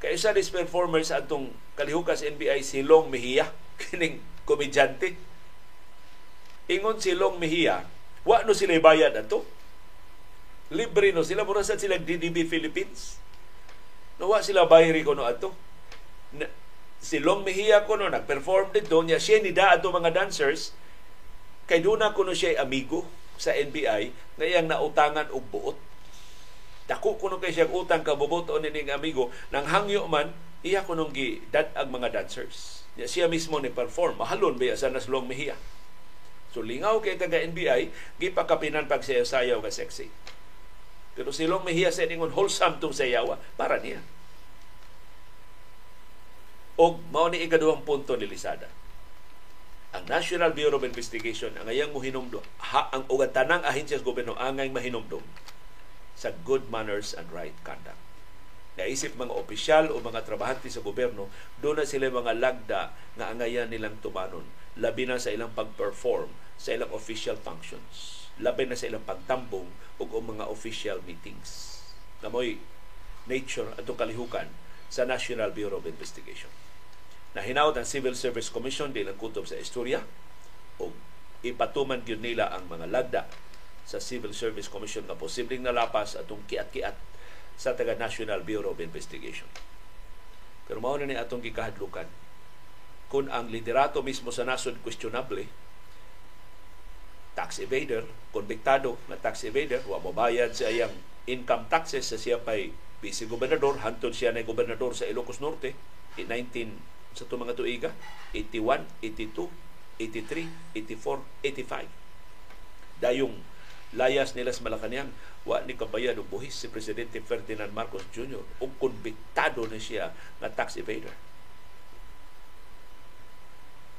Speaker 1: Kay isa dis performers atong kalihukas NBI si Long Mejia kining komedyante. Ingon si Long Mejia, wa no sila bayad ato. Libre no sila mura sa sila DDB Philippines. No wa sila bayari ko no ato. Na, si Long Mejia ko no nagperform dito niya siya ni da ato mga dancers Kay doon kuno siya amigo sa NBI nga iyang nautangan og buot. Dako kuno kay siya utang ka bubot o nining amigo nang hangyo man iya kuno gi dad ang mga dancers. Ya, siya mismo ni perform mahalon ba sa naslong Mejia. So lingaw kay taga NBI gipakapinan pag siya sayaw ka sexy. Pero si Long Mejia sa ningon wholesome tong sayawa para niya. Og mao ni ikaduhang punto ni Lisada ang National Bureau of Investigation ang ayang ha, ang ugat tanang ahensya sa gobyerno angay mahinomdom sa good manners and right conduct. Naisip mga opisyal o mga trabahante sa gobyerno, doon na sila mga lagda nga angayan nilang tumanon, labi na sa ilang pag-perform sa ilang official functions, labi na sa ilang pagtambong o mga official meetings. Namoy nature at kalihukan sa National Bureau of Investigation na hinawd ang Civil Service Commission di lang sa istorya o ipatuman gyud nila ang mga lagda sa Civil Service Commission nga posibleng nalapas atong kiat-kiat sa taga National Bureau of Investigation. Pero mao na ni atong gikahadlukan kung ang liderato mismo sa nasod questionable tax evader, konbiktado na tax evader, wa mo bayad sa iyang income taxes sa siya pay vice gobernador, hantod siya na gobernador sa Ilocos Norte, 19 sa itong mga tuiga 81, 82, 83, 84, 85 dayong layas nila sa Malacanang wa ni kabayad og buhis si presidente Ferdinand Marcos Jr. ug konbiktado na siya nga tax evader.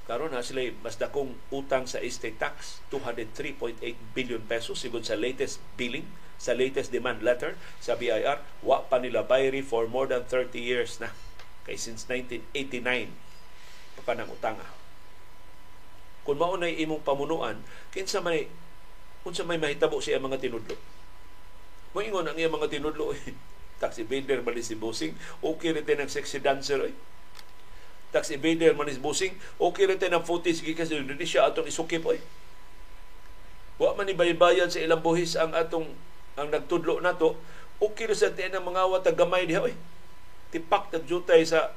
Speaker 1: Karon na sila mas dakong utang sa estate tax 203.8 billion pesos sigon sa latest billing sa latest demand letter sa BIR wa pa nila bayri for more than 30 years na kay since 1989 pa nang utanga kung mao na imong pamunuan kinsa may unsa may mahitabo siya mga tinudlo Moingon ang iyang mga tinudlo, eh. tax evader man si Busing, okay rin ng sexy dancer. Eh. Tax evader man si Busing, okay rin ng footage gikas sa Indonesia atong isukip. Eh. Wa man ibaybayan sa ilang buhis ang atong ang nagtudlo nato, okay rin sa tiyan ng mga awat gamay diha. Eh. Tipak nagjutay sa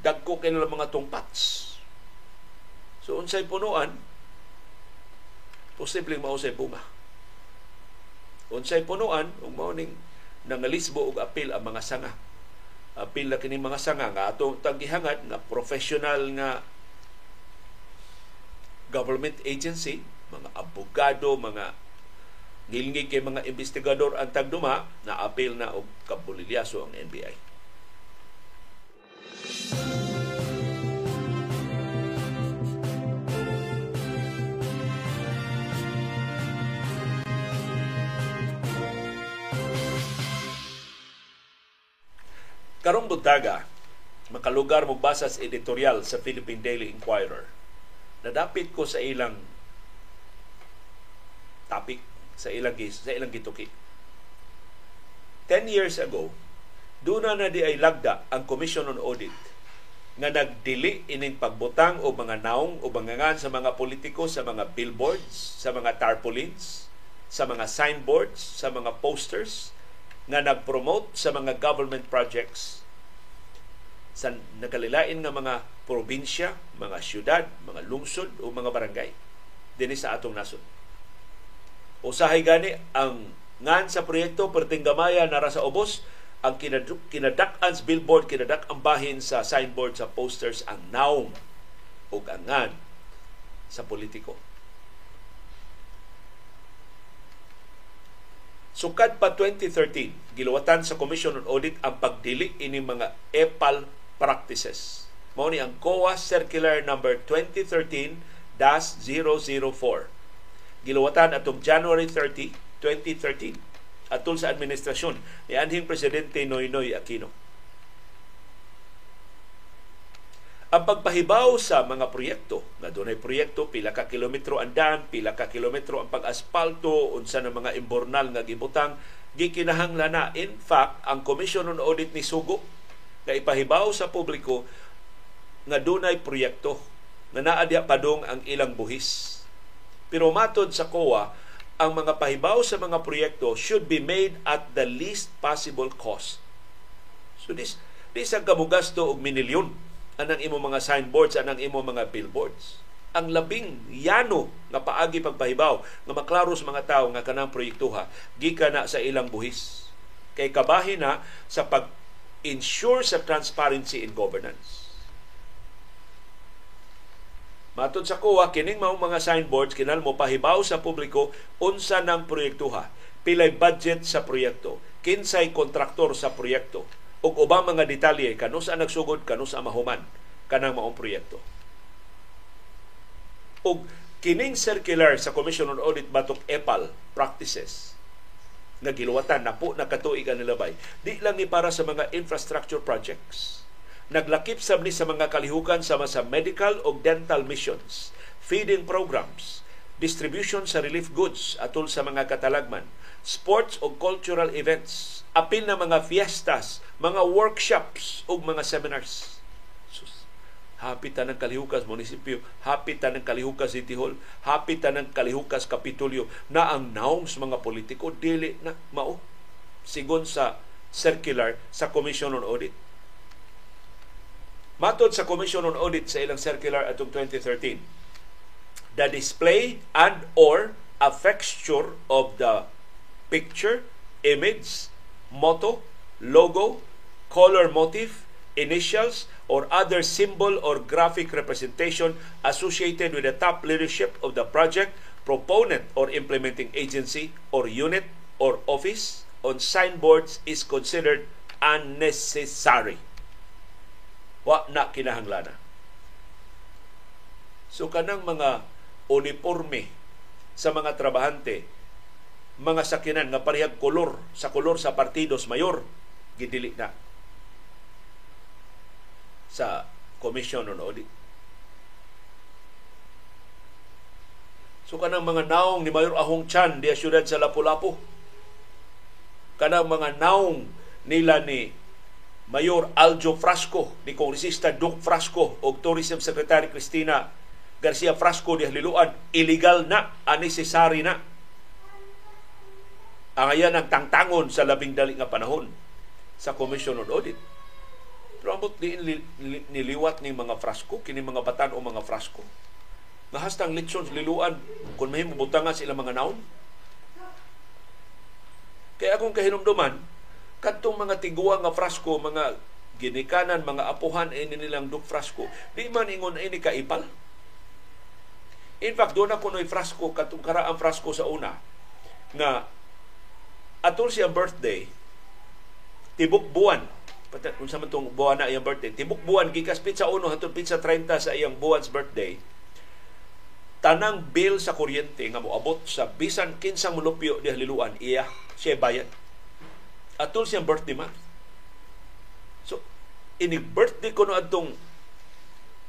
Speaker 1: dagko kay mga tungpats. So unsay punuan, posibleng mausay bunga unsay punuan ug mao ning nangalisbo og apil ang mga sanga apil na kini mga sanga nga ato tagihangad nga professional nga government agency mga abogado mga ngilngig kay mga investigador ang tagduma na apil na og kabulilyaso ang NBI. Karong buntaga, makalugar mo basa sa editorial sa Philippine Daily Inquirer. Nadapit ko sa ilang topic sa ilang sa ilang gituki. 10 years ago, doon na di ay lagda ang Commission on Audit nga nagdili ining pagbutang o mga naong o bangangan sa mga politiko sa mga billboards, sa mga tarpaulins, sa mga signboards, sa mga posters, nga nag-promote sa mga government projects sa nagkalilain nga mga probinsya, mga syudad, mga lungsod o mga barangay dinhi sa atong nasod. Usahay gani ang ngan sa proyekto perting gamaya nara sa ubos ang kinadak-an billboard, kinadak ang bahin sa signboard, sa posters, ang naong o ang ngan sa politiko. Sukad pa 2013, giluwatan sa Commission on Audit ang pagdili ini mga EPAL practices. Mao ni ang COA Circular number 2013-004. Giluwatan atong January 30, 2013 atol sa administrasyon ni anhing presidente Noynoy Aquino. Ang pagpahibaw sa mga proyekto, na doon ay proyekto, pila ka kilometro ang daan, pila ka kilometro ang pag-aspalto, unsa na mga imbornal nga gibutang, gikinahanglan na. In fact, ang Commission on Audit ni Sugo, na ipahibaw sa publiko nga dunay proyekto na naadya padong ang ilang buhis. Pero matod sa COA, ang mga pahibaw sa mga proyekto should be made at the least possible cost. So this, this ang kamugasto og minilyon anang imo mga signboards, anang imo mga billboards. Ang labing yano nga paagi pagpahibaw nga maklaro sa mga tao nga kanang proyektuha gikan na sa ilang buhis. Kay kabahin na sa pag ensure sa transparency in governance. Matod sa kuha, kining mga mga signboards kinal mo pahibaw sa publiko unsa ng proyektuha, pilay budget sa proyekto, kinsay kontraktor sa proyekto, ug ubang mga detalye kanus ang nagsugod kanus ang mahuman kanang maong proyekto. Ug kining circular sa Commission on Audit batok EPAL practices nga giluwatan na po nakatuig ang nilabay. Di lang ni para sa mga infrastructure projects naglakip sab ni sa mga kalihukan sama sa medical o dental missions feeding programs distribution sa relief goods atol sa mga katalagman sports o cultural events apil na mga fiestas, mga workshops o mga seminars. Sus, hapit ng Kalihukas Munisipyo, hapit ng Kalihukas City Hall, hapit ng Kalihukas Kapitulyo na ang naong sa mga politiko dili na mao sigon sa circular sa Commission on Audit. Matod sa Commission on Audit sa ilang circular atong 2013, the display and or a fixture of the picture, image, motto, logo, color motif, initials, or other symbol or graphic representation associated with the top leadership of the project, proponent or implementing agency or unit or office on signboards is considered unnecessary. Wa na kinahanglan So kanang mga uniforme sa mga trabahante, mga sakinan nga parehag kolor sa kolor sa partidos mayor, gidili na sa Commission on Audit. So kanang mga naong ni Mayor Ahong Chan di syudad sa Lapu-Lapu. Kanang mga naong nila ni Mayor Aljo Frasco, ni Kongresista Duke Frasco o Tourism Secretary Cristina Garcia Frasco di Haliluan, illegal na, unnecessary na. Ang ayan ang tangtangon sa labing dali nga panahon sa Commission on Audit pero ambot di niliwat ni mga frasko, kini mga batan o mga frasko. Nga hastang litsyon liluan, kung mahimo butangan sila mga naon. Kaya akong kahinumduman, kadtong mga tiguang nga frasko, mga ginikanan, mga apuhan ini nilang duk frasko, di man ingon ini kaipal. In fact, doon ako no'y frasko, katong karaang frasko sa una, nga atol siya birthday, tibok buwan, unsa man tong buwan na iyang birthday tibok buwan gikas pizza 1 hangtod pizza 30 sa iyang buwan's birthday. Tanang bill sa kuryente nga moabot sa bisan kinsang mulupyo di haliluan iya siya bayad atol siyang birthday month so ini birthday ko no adtong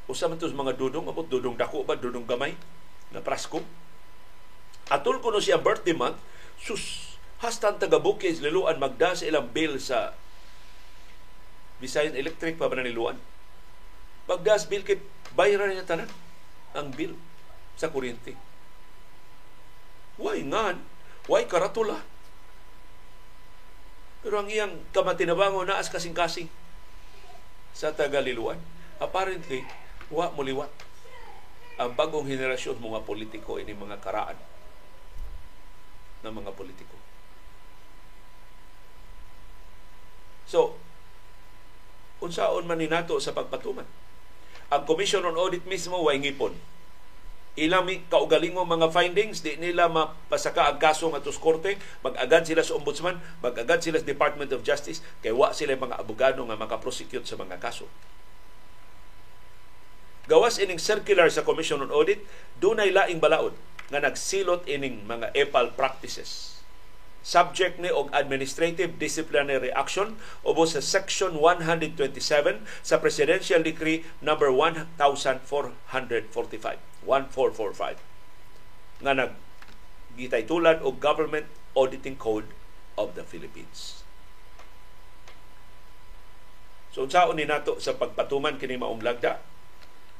Speaker 1: usa man mga dudong abot dudong dako ba dudong gamay na prasko atol ko no siya birthday month sus hastan taga bukis liluan magda sa ilang bill sa Visayan Electric pa ba niluan? Pag-gas bill kit bayaran niya tanan ang bill sa kuryente. Why ngan? Why karatula? Pero ang iyang kamatinabango naas kasing-kasing sa Tagaliluan. Apparently, wa muliwat ang bagong henerasyon mga politiko ini mga karaan ng mga politiko. So, unsaon man ninato sa pagpatuman. Ang Commission on Audit mismo way ngipon. Ilang kaugalingo mga findings, di nila mapasaka ang kaso nga korte, mag-agad sila sa ombudsman, mag-agad sila sa Department of Justice, kay wa sila mga abogado nga makaprosecute sa mga kaso. Gawas ining circular sa Commission on Audit, dunay laing balaod nga nagsilot ining mga EPAL practices subject ni og administrative disciplinary action ubos sa section 127 sa Presidential Decree number 1445 1445 nga nag gitaytulan og Government Auditing Code of the Philippines. So unsaon ni nato sa pagpatuman kini maong lagda?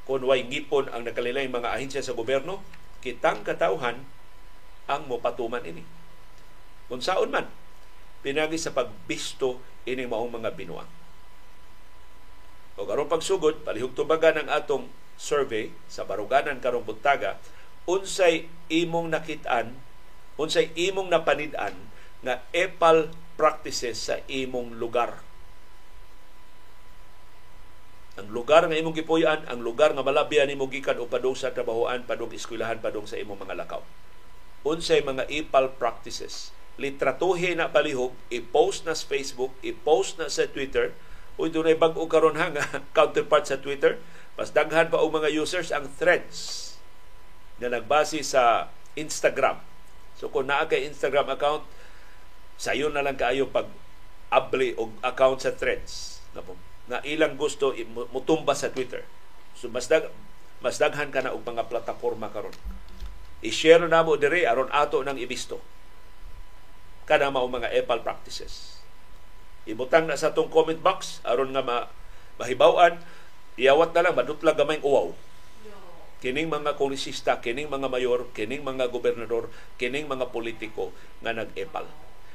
Speaker 1: Kung way ngipon ang nakalilaing mga ahensya sa gobyerno kitang katawhan ang mopatuman ini kung saon man pinagi sa pagbisto ini maong mga binuang. O karong pagsugod, palihog tubaga ng atong survey sa baruganan karong buntaga, unsay imong nakitaan, unsay imong napanid-an nga EPAL practices sa imong lugar. Ang lugar nga imong gipuy-an, ang lugar nga malabyan nimo gikan o padung sa trabahoan, padung eskwelahan, padung sa imong mga lakaw. Unsay mga EPAL practices litratuhi na palihog, i-post na sa Facebook, i-post na sa Twitter, ito na bag-o karon ha nga counterpart sa Twitter, mas daghan pa og mga users ang threads na nagbase sa Instagram. So kung naa kay Instagram account, sayon na lang kaayo pag abli og account sa threads na, na ilang gusto mutumba sa Twitter. So mas dag mas daghan ka na og mga plataporma karon. I-share na mo dire aron ato nang ibisto kada mao mga EPAL practices. Ibutang na sa tong comment box aron nga ma mahibaw-an iyawat na lang madutla gamay uwaw. Kining mga kongresista, kining mga mayor, kining mga gobernador, kining mga politiko nga nag-EPAL.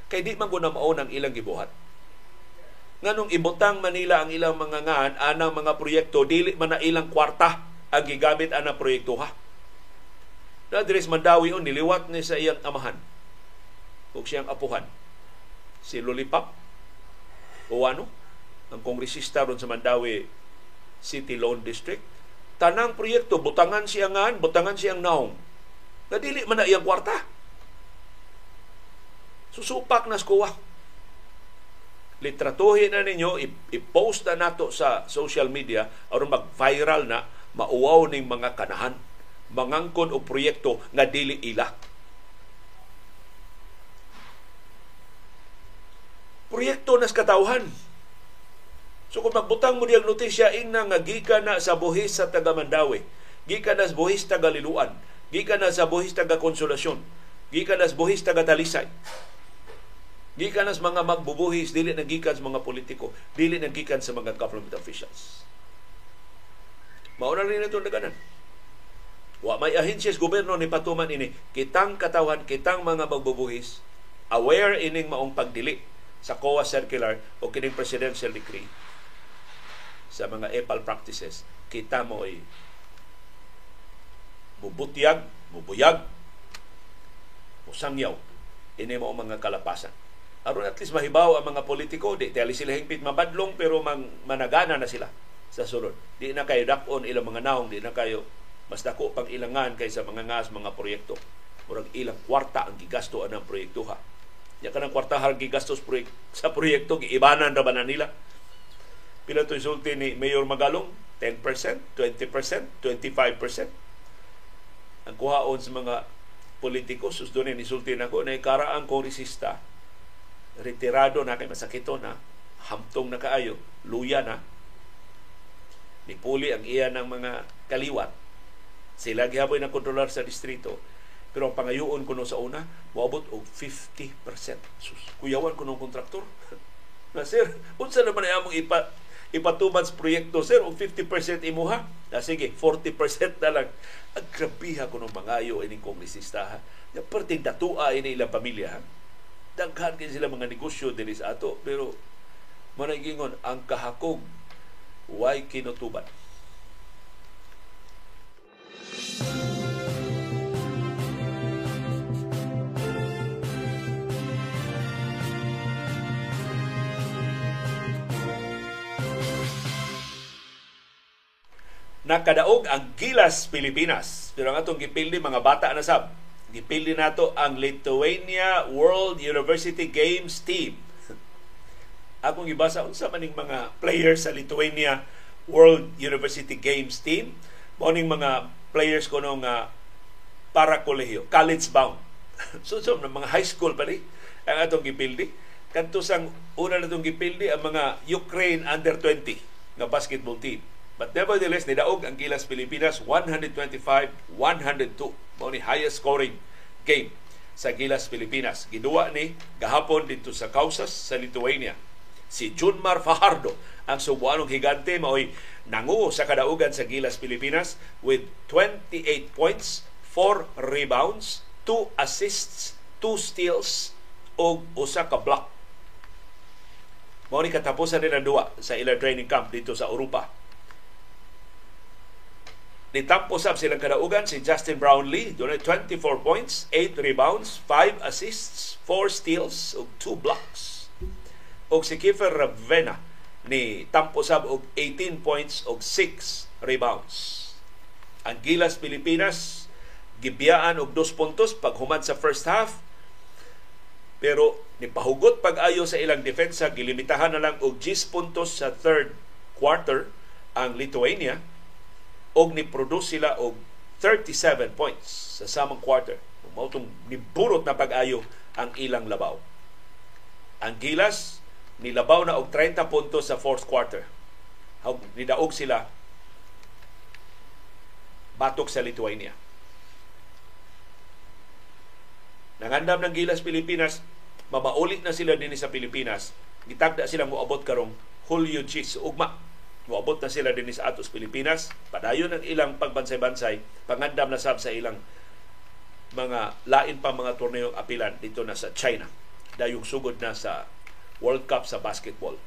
Speaker 1: Kay di man guna mao ang ilang gibuhat. Nganong ibutang Manila ang ilang mga ngan anang mga proyekto dili man na ilang kwarta ang gigamit ana proyekto ha. Na Mandawi on niliwat ni sa iyang amahan ug siyang apuhan si Lollipop o ano ang kongresista ron sa Mandawi City Loan District. Tanang proyekto, butangan siyangan, butangan siyang naong. Nadili man na iyang kwarta. Susupak na skuwa. Litratuhin na ninyo, i-post na nato sa social media aron mag-viral na mauwaw ning mga kanahan mangangkon o proyekto nga dili ila. Proyekto nas katawhan. So kung magbutang mo diyang notisya, ingna nga gika na sa buhis sa taga Mandawi, gika na sa buhis taga Liluan, gika na sa buhis taga Konsolasyon, gika na sa buhis taga Talisay, Gikan sa mga magbubuhis, dili nagikan sa mga politiko, dili nagikan sa mga government officials. Mauna rin ito naganan. Wa may ahensyas gobyerno ni patuman ini. Kitang katawan kitang mga magbubuhis aware ining maong pagdili sa COA circular o kining presidential decree sa mga EPAL practices kita mo ay bubutyag, bubuyag, musangyaw ini mo mga kalapasan. Aron at least mahibaw ang mga politiko, di tali sila hingpit mabadlong pero mang, managana na sila sa sulod. Di na kayo dakon ilang mga naong, di na kayo mas dako pang ilangan kaysa mga ngas mga proyekto. Murag ilang kwarta ang gigasto ang proyekto ha. Ya kanang kwartahan gigastos proyek sa proyekto giibanan ra ba na nila? Pila to isulti ni Mayor Magalong? 10%, 20%, 25%. Ang kuhaon sa mga politiko, susdo ni isulti na ko, na ikaraan kongresista, retirado na kay masakito na, hamtong na kaayo, luya na, nipuli ang iya ng mga kaliwat, sila gihaboy na kontrolar sa distrito. Pero ang pangayoon kuno sa una, moabot og 50%. Sus, kuyawan kuno kontraktor. na sir, unsa naman ay among ipa ipatuman sa proyekto sir og 50% imuha. Na sige, 40% na lang. Ang grabiha kuno mangayo ining kongresista ha. Ya perting datua ini ilang pamilya ha. Daghan kay sila mga negosyo dili sa ato pero managingon ang kahakog way kinutuban. Nakadaog ang Gilas Pilipinas. Pero ang atong gipildi mga bata na sab. Gipildi nato ang Lithuania World University Games team. Akong gibasa unsa maning mga players sa Lithuania World University Games team. Mao mga players ko nung uh, para kolehiyo, college bound. so, so mga high school pa ni ang atong gipildi. Kanto sang una na itong gipildi ang mga Ukraine under 20 nga basketball team. But nevertheless, nidaog ang Gilas Pilipinas 125-102. Mao ni highest scoring game sa Gilas Pilipinas. Giduwa ni gahapon dito sa Causas sa Lithuania. Si Junmar Fajardo ang subuanong higante mao'y nangu sa kadaugan sa Gilas Pilipinas with 28 points, 4 rebounds, 2 assists, 2 steals o usa ka block. Mao ni katapusan nila duwa sa ilang training camp dito sa Europa. Nitampo sab silang kadaugan si Justin Brownlee, doon 24 points, 8 rebounds, 5 assists, 4 steals ug 2 blocks. O si Kiefer Ravena, ni Tampo Sab og 18 points og 6 rebounds. Ang Gilas Pilipinas gibiyaan og 2 puntos paghuman sa first half pero nipahugot pag-ayo sa ilang defensa gilimitahan na lang og 10 puntos sa third quarter ang Lithuania og ni-produce sila og 37 points sa samang quarter. Mao niburot na pag-ayo ang ilang labaw. Ang Gilas nilabaw na og 30 puntos sa fourth quarter. Nidaog sila batok sa Lithuania. Nangandam ng Gilas Pilipinas, mabaulit na sila din sa Pilipinas. Gitagda silang moabot karong Julio Chis ugma. Moabot na sila din sa atos Pilipinas. Padayon ang ilang pagbansay-bansay, pangandam na sab sa ilang mga lain pa mga torneo apilan dito na sa China. Dayong sugod na sa World Cup sa basketball.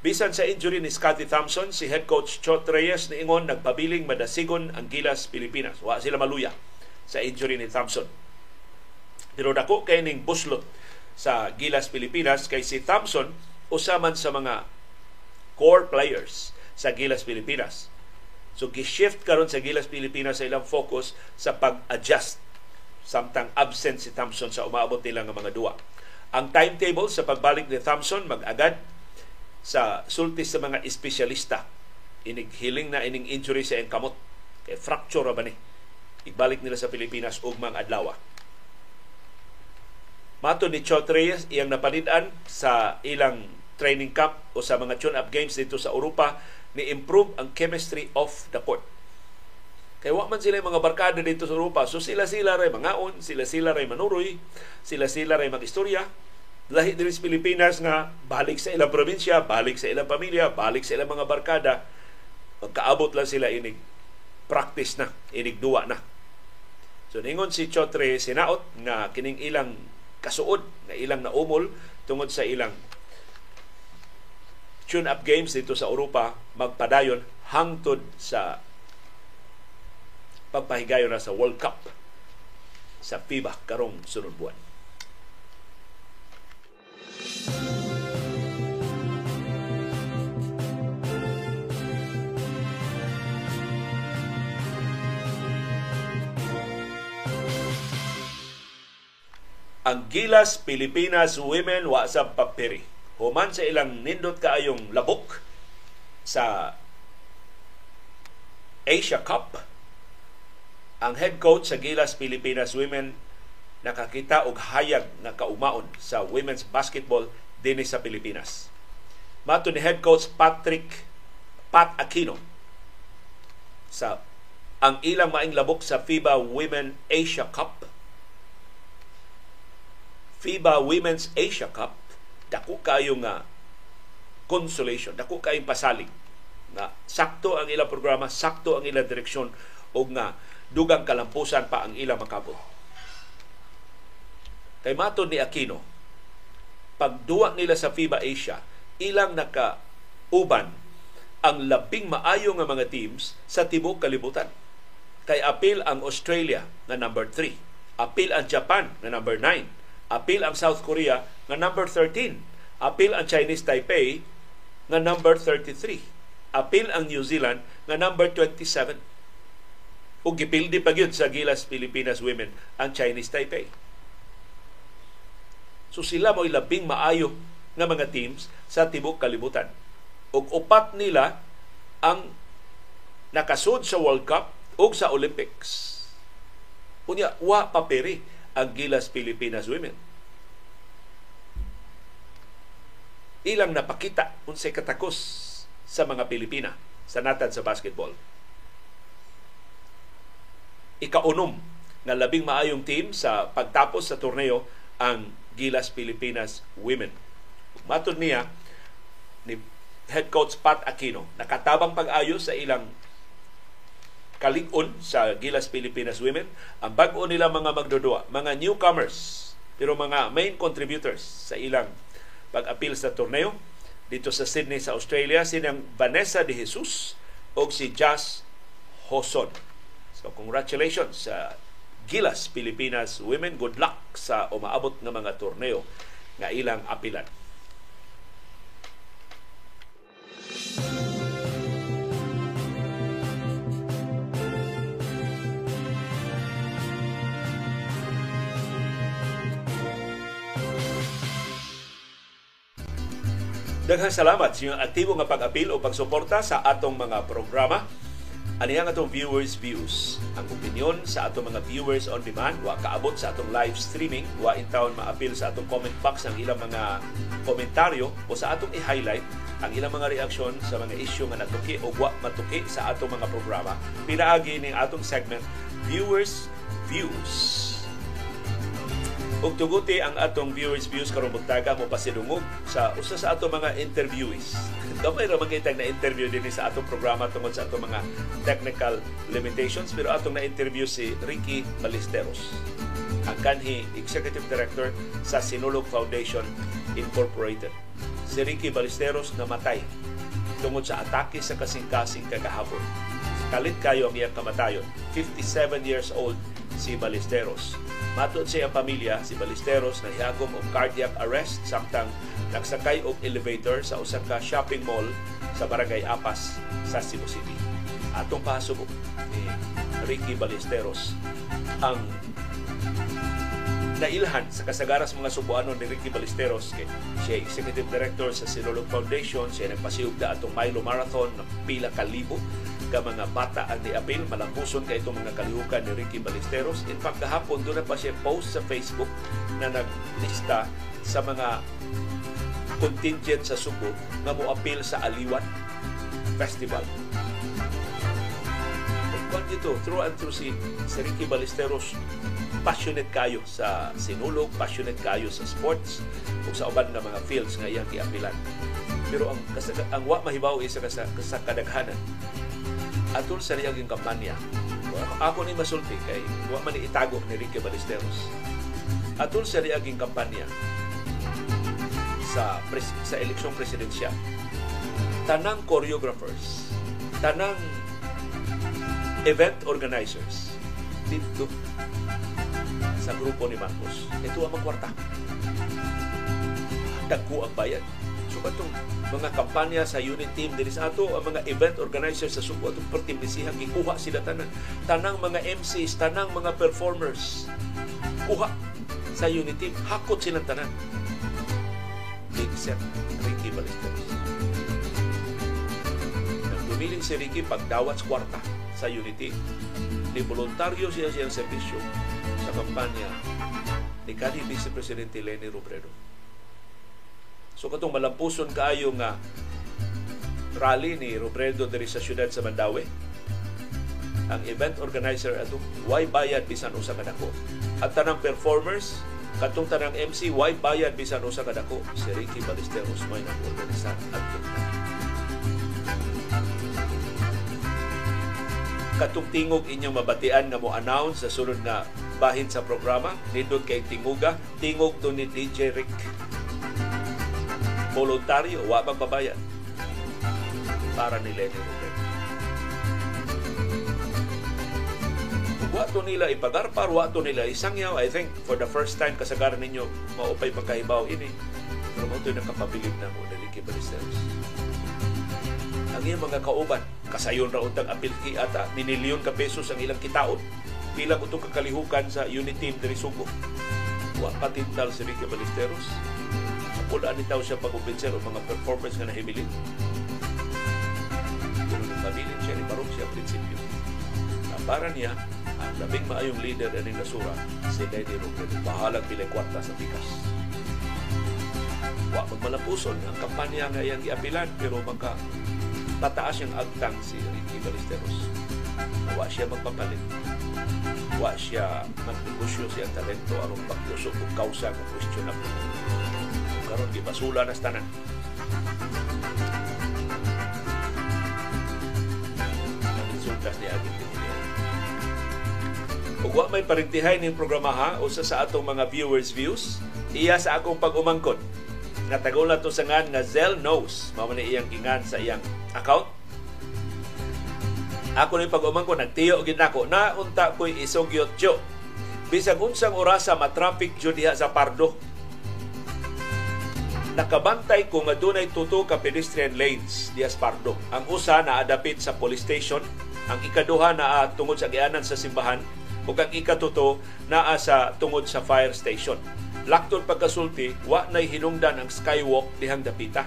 Speaker 1: Bisan sa injury ni Scotty Thompson, si head coach Chot Reyes ni Ingon nagpabiling madasigon ang Gilas Pilipinas. Wa sila maluya sa injury ni Thompson. Pero dako kay ning buslot sa Gilas Pilipinas kay si Thompson usaman sa mga core players sa Gilas Pilipinas. So gi-shift karon sa Gilas Pilipinas sa ilang focus sa pag-adjust samtang absent si Thompson sa umaabot nila nga mga duwa. Ang timetable sa pagbalik ni Thompson mag-agad sa sultis sa mga espesyalista. Inig healing na ining injury sa kamot. Kay fracture ba ni? Ibalik nila sa Pilipinas ug mga adlaw. Mato ni Chot Reyes, iyang napanidan sa ilang training camp o sa mga tune-up games dito sa Europa ni improve ang chemistry of the court. Kaya wa man sila mga barkada dito sa Europa. So sila-sila ray mangaon, sila-sila ray manuroy, sila-sila ray magistorya. Lahi diri sa Pilipinas nga balik sa ilang probinsya, balik sa ilang pamilya, balik sa ilang mga barkada. Magkaabot lang sila inig practice na, inig duwa na. So ningon si Chotre sinaot nga kining ilang kasuod nga ilang naumol tungod sa ilang tune-up games dito sa Europa magpadayon hangtod sa pagpahigayon na sa World Cup sa FIBA karong sunod buwan. ang Gilas Pilipinas Women wa sa papiri human sa ilang nindot kaayong labok sa Asia Cup ang head coach sa Gilas Pilipinas Women nakakita og hayag nga kaumaon sa women's basketball dinhi sa Pilipinas. Mato ni head coach Patrick Pat Aquino sa ang ilang maing labok sa FIBA Women Asia Cup. FIBA Women's Asia Cup dako kayo nga consolation, dako kayong pasalig na sakto ang ilang programa, sakto ang ilang direksyon o nga dugang kalampusan pa ang ilang makabot. Kay mato ni Aquino, pagduwa nila sa FIBA Asia, ilang naka uban ang labing maayo nga mga teams sa tibok kalibutan. Kay apil ang Australia na number 3, apil ang Japan na number 9, Apil ang South Korea nga number 13. Apil ang Chinese Taipei nga number 33. Apil ang New Zealand nga number 27. Ug gipildi pa gyud sa Gilas Pilipinas Women ang Chinese Taipei. So sila mo labing maayo nga mga teams sa tibok kalibutan. Ug upat nila ang nakasud sa World Cup ug sa Olympics. Unya wa paperi ang Gilas Pilipinas Women. Ilang napakita unsay katakos sa mga Pilipina sa natad sa basketball. Ikaunom na labing maayong team sa pagtapos sa torneo ang Gilas Pilipinas Women. Matod niya ni head coach Pat Aquino, nakatabang pag-ayo sa ilang kalig-on sa Gilas Pilipinas Women. Ang bag-o nila mga magdudua, mga newcomers, pero mga main contributors sa ilang pag-apil sa torneo dito sa Sydney sa Australia sinang Vanessa de Jesus o si Jazz Hoson. So congratulations sa Gilas Pilipinas Women. Good luck sa umaabot ng mga torneo nga ilang apilan. Daghang salamat sa inyong aktibo nga pag-apil o pagsuporta sa atong mga programa. Ani ang atong viewers views. Ang opinion sa atong mga viewers on demand wa kaabot sa atong live streaming, wa in town maapil sa atong comment box ang ilang mga komentaryo o sa atong i-highlight ang ilang mga reaksyon sa mga isyu nga natuki o wa matuki sa atong mga programa. Pinaagi ning atong segment Viewers Views. Ug tuguti ang atong viewers views karon buntaga mo pasidungog sa usa sa atong mga interviewees. Gamay ra magitag na interview din sa atong programa tungod sa atong mga technical limitations pero atong na interview si Ricky Balisteros ang kanhi Executive Director sa Sinulog Foundation Incorporated. Si Ricky Balisteros namatay tungod sa atake sa kasing-kasing kagahapon. Kalit kayo ang iyang kamatayon. 57 years old si Balisteros Matod siya ang pamilya, si Balisteros na hiyagom og cardiac arrest samtang nagsakay og elevator sa usa ka shopping mall sa Barangay Apas sa Cebu City. Atong pasubok ni Ricky Ballesteros ang nailhan sa kasagaras mga subuanon ni Ricky Ballesteros kay siya executive director sa Sinulog Foundation siya nagpasiyog na atong Milo Marathon na pila ka libo ka mga bata ang niapil malampuson ka itong mga kalihukan ni Ricky Ballesteros. In fact kahapon doon na pa siya post sa Facebook na naglista sa mga contingent sa Subo nga mo appeal sa Aliwan Festival. Kwan dito, through and through si, si Ricky Ballesteros passionate kayo sa sinulog, passionate kayo sa sports o sa uban nga mga fields nga iyang giapilan. Pero ang kasag- ang wa mahibaw isa sa, sa kadaghanan atol sa riyang kampanya. Ako ni masulti kay wa man itago ni Ricky Ballesteros. Atol sa riyang kampanya sa pres- sa eleksyong presidensyal. Tanang choreographers, tanang event organizers dito sa grupo ni Marcos. Ito ang kwarta. Dagko ang bayad. So katong mga kampanya sa unit team diri sa ato ang mga event organizers sa Subo atong pertimbisihan gikuha sila tanan. Tanang mga MCs tanang mga performers kuha sa unit team. Hakot silang tanan. Set Ricky Ballesteros Nagdumiling si Ricky pagdawat sa kwarta sa unity ni voluntaryo siya siyang serbisyo sa kampanya ni kanhi Vice Presidente Leni Robredo. So katong malampuson kaayo nga rally ni Robredo diri sa syudad sa Mandawi. Ang event organizer ato why bayad bisan usa ka dako. At tanang performers katong tanang MC why bayad bisan usa ka dako. Si Ricky Ballesteros may nag-organisar adto. Katong tingog inyong mabatian nga mo announce sa sunod na bahin sa programa nindot kay Tinguga tingog to ni DJ Rick voluntaryo wa magbabayad para ni Lenny Robredo wa to nila ipagarpar wa to nila isangyaw. I think for the first time kasagaran ninyo maupay pagkahibaw ini. Pero mo ito nakapabilib na mo ni Ricky Ballesteros ang iyang mga kauban kasayon ra untang apil ki ata minilyon ka pesos ang ilang kitaon. Pila ko itong kakalihukan sa unit team diri Subo. Wa patintal si Ricky Ballesteros. Pula ni tao siya pag-umpinser o mga performance nga nung pabilin siya, ni Barok siya prinsipyo. Na para niya, ang labing maayong leader ng nasura, si Lenny Robredo. Bahalag pilay kwarta sa pikas. Wa magmalapuson ang kampanya nga iyang giapilan, pero magka tataas yung agtang si Ricky Ballesteros. Wa siya magpapalit wa siya magnegosyo siya talento aron pagtusok og kausa nga questionable karon gibasula na tanan. Ang resultas ni Agit Ug wa may parintihay ning programa ha? Usa sa atong mga viewers views iya sa akong pag-umangkon nga tagulan to sa ngan nga Zell knows. Ni iyang ingan sa iyang account. Ako ni pag-umang ko nagtiyo gid nako na unta ko'y isugyot jo. Bisag unsang orasa matraffic jud diha sa Pardo nakabantay ko nga dunay tuto ka pedestrian lanes diha sa Pardo ang usa na adapit sa police station. Ang ikaduha na tungod sa gianan sa simbahan. Ug ang ikatuto naa sa tungod sa fire station. Lakton pagkasulti wa nay hinungdan ang skywalk dihang dapita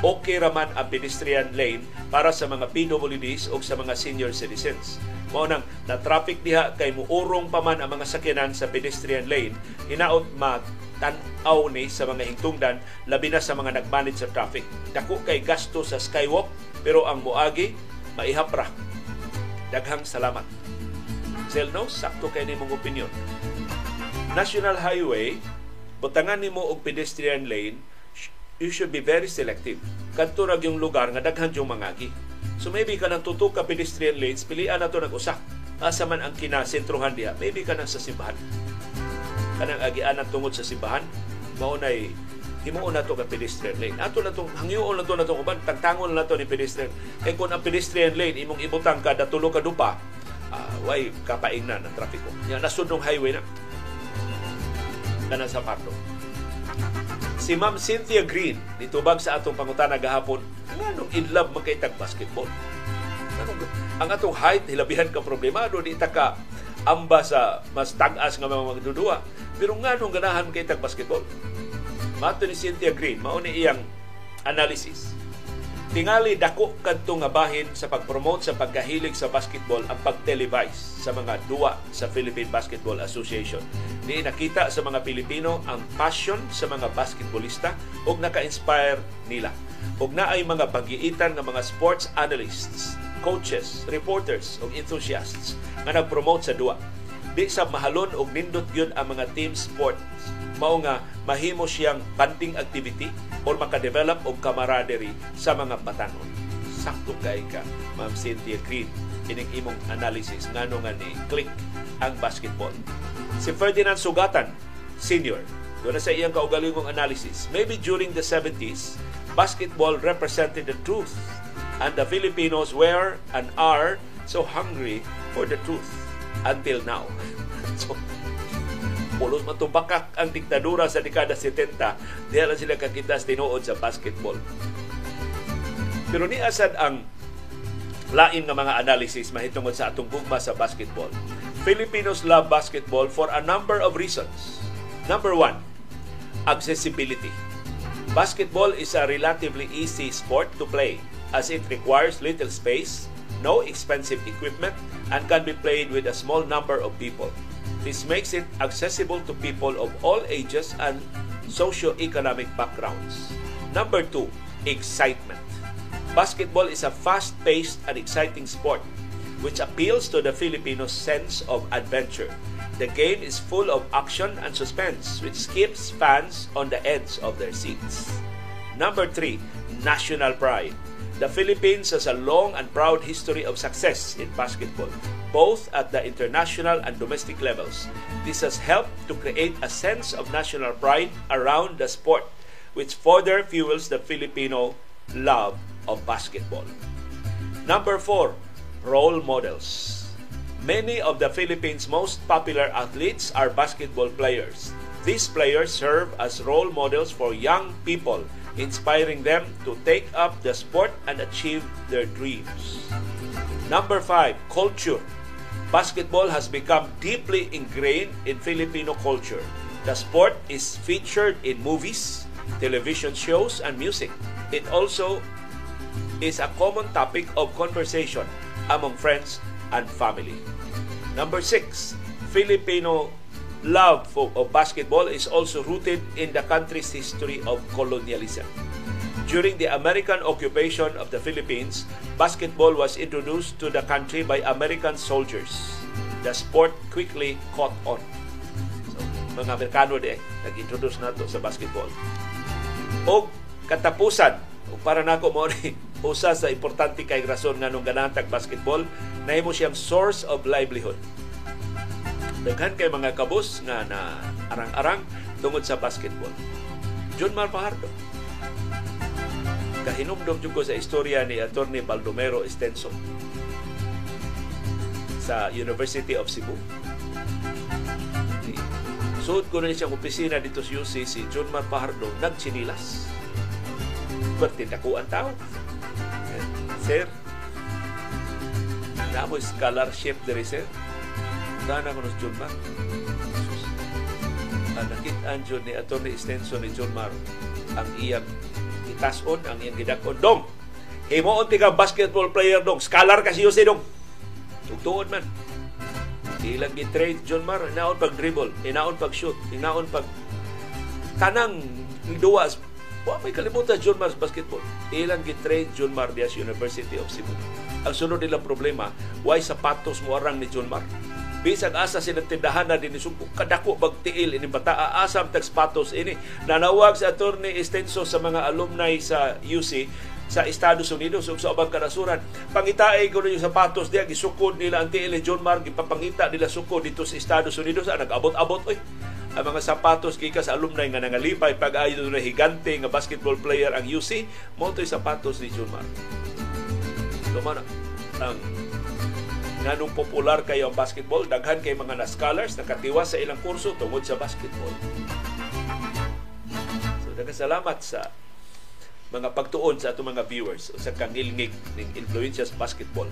Speaker 1: okay raman ang pedestrian lane para sa mga PWDs o sa mga senior citizens. Mao nang na traffic diha kay muurong pa man ang mga sakyanan sa pedestrian lane, hinaot magtan-aw ni sa mga hingtungdan labi na sa mga nagmanage sa traffic. Dako kay gasto sa skywalk pero ang muagi maihapra. Daghang salamat. Zelno, sakto kay nimong opinion. National Highway, butangan nimo og pedestrian lane, you should be very selective. Kadto ra yung lugar nga daghan yung mangagi. So maybe ka nang tutok ka pedestrian lanes, pilian na to nag-usa. Asa man ang kinasentruhan diha, maybe ka na sa simbahan. Kanang agianan tungod sa simbahan, mao nay himuon na to ka pedestrian lane. Ato na tong hangyoon na to na tong uban, tagtangon na to ni pedestrian. Eh kung ang pedestrian lane imong ibutang kada tulo ka dupa, uh, way kapaingnan ang trafiko. Nga nasud highway na. Kana sa Pardo. Si Ma'am Cynthia Green, nitubag sa atong pangutana gahapon, nga nung in love magkaitag basketball. Anong, ang atong height, hilabihan ka problema, do di ta ka amba sa mas tagas nga mga magdudua. Pero nga nung ganahan magkaitag basketball. Mato ni Cynthia Green, mao ni iyang analysis Tingali dako kadto nga bahin sa pagpromote sa pagkahilig sa basketball ang pag-televise sa mga duwa sa Philippine Basketball Association. Ni nakita sa mga Pilipino ang passion sa mga basketballista ug naka-inspire nila. Ug naay mga pagiitan nga mga sports analysts, coaches, reporters ug enthusiasts nga nag-promote sa duwa. Di sa mahalon og nindot gyud ang mga team sports mao nga mahimo siyang banding activity or makadevelop og camaraderie sa mga batanon. Sakto kay ka, Ma'am Cynthia Green, ining imong analysis ngano nga ni click ang basketball. Si Ferdinand Sugatan, senior, doon sa iyang kaugalingong analysis. Maybe during the 70s, basketball represented the truth and the Filipinos were and are so hungry for the truth until now. so, pulos matubakak ang diktadura sa dekada 70, diya lang sila kakita tinuod sa basketball. Pero ni asad ang lain nga mga analysis mahitungod sa atong gugma sa basketball. Filipinos love basketball for a number of reasons. Number one, accessibility. Basketball is a relatively easy sport to play as it requires little space, no expensive equipment, and can be played with a small number of people. This makes it accessible to people of all ages and socio-economic backgrounds. Number two, excitement. Basketball is a fast-paced and exciting sport which appeals to the Filipino sense of adventure. The game is full of action and suspense, which keeps fans on the edge of their seats. Number three, national pride. The Philippines has a long and proud history of success in basketball, both at the international and domestic levels. This has helped to create a sense of national pride around the sport, which further fuels the Filipino love of basketball. Number four, role models. Many of the Philippines' most popular athletes are basketball players. These players serve as role models for young people inspiring them to take up the sport and achieve their dreams. Number five, culture. Basketball has become deeply ingrained in Filipino culture. The sport is featured in movies, television shows, and music. It also is a common topic of conversation among friends and family. Number six, Filipino love for, of basketball is also rooted in the country's history of colonialism. During the American occupation of the Philippines, basketball was introduced to the country by American soldiers. The sport quickly caught on. So, mga Amerikano di nag-introduce nato sa basketball. O katapusan, para nako mo ni usa sa importante kay rason nga nung ganantag basketball, nahimo siyang source of livelihood Daghan kay mga kabos nga na arang-arang tungod sa basketball. John Mar Fajardo. Kahinumdom jud ko sa istorya ni Attorney Baldomero Estenso sa University of Cebu. Suot ko na siyang opisina dito sa UC si John Mar Fajardo nagchinilas. Bertindakuan tao. Sir, namo scholarship diri sir Dana ko John Mar. Ang nakitaan dyan ni Atty. Extension ni John Mar ang iyang itason, ang iyang gidakon. Dong! Himuon ti basketball player dong. Scholar kasi yun si dong. Tugtuon man. Ilang gi-trade John Mar, inaon pag dribble, inaon pag shoot, inaon pag tanang duwas. Wa may kalimutan John Mar basketball. Ilang gi-trade John Mar Diaz University of Cebu. Ang sunod nilang problema, why sapatos mo arang ni John Mar? Bisag asa sila tindahan na din. Sumpo kadako bagtiil ini bata asam tag sapatos ini. Nanawag sa attorney Estenso sa mga alumni sa UC sa Estados Unidos. Ug sa ubang kanasuran pangitaay ko yung sapatos diya gisukod nila ang tiil John Mark ipapangita nila sukod dito sa Estados Unidos. Ah, nag-abot-abot oy. Ang mga sapatos kika sa alumni nga nangalipay pag-ayo na higante nga basketball player ang UC mo sapatos ni John Mark. Lumana ang nganong popular kayo ang basketball, daghan kay mga na-scholars nakatiwas sa ilang kurso tungod sa basketball. So Nagkasalamat sa mga pagtuon sa ato mga viewers sa kangilngig ng influensya sa basketball.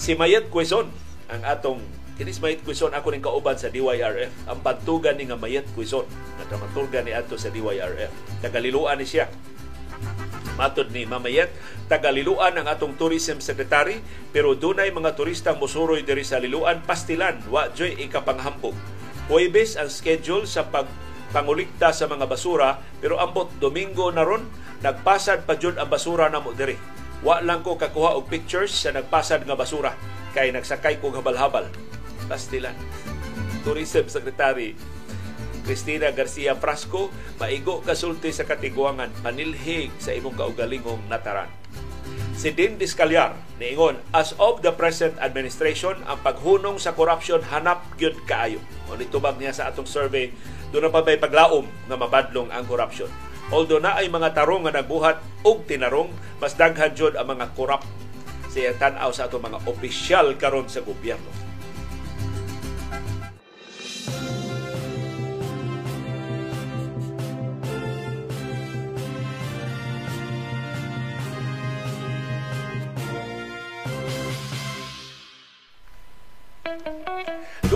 Speaker 1: Si Mayet Quezon ang atong kinis Mayet Quezon ako ning kauban sa DYRF. Ang bantugan ni nga Mayet Quezon na dramaturga ni ato sa DYRF. Tagaliluan ni siya Matod ni Mamayet, tagaliluan ang atong tourism secretary pero dunay mga turista mosuroy diri sa liluan pastilan wa joy ikapanghambog. Huwebes ang schedule sa pag pangulikta sa mga basura pero ambot Domingo na ron nagpasad pa jud ang basura na mo diri. Wa lang ko kakuha og pictures sa nagpasad nga basura kay nagsakay ko habal-habal. Pastilan. Tourism Secretary Cristina Garcia Frasco, maigo kasulti sa katiguangan, manilhig sa imong kaugalingong nataran. Si Din Discalyar niingon, as of the present administration, ang paghunong sa corruption hanap gyud kaayo. O nitubag niya sa atong survey, doon na pa may paglaom na mabadlong ang corruption. Although na ay mga tarong nga nagbuhat og tinarong, mas daghan jud ang mga corrupt sa tan-aw sa atong mga opisyal karon sa gobyerno.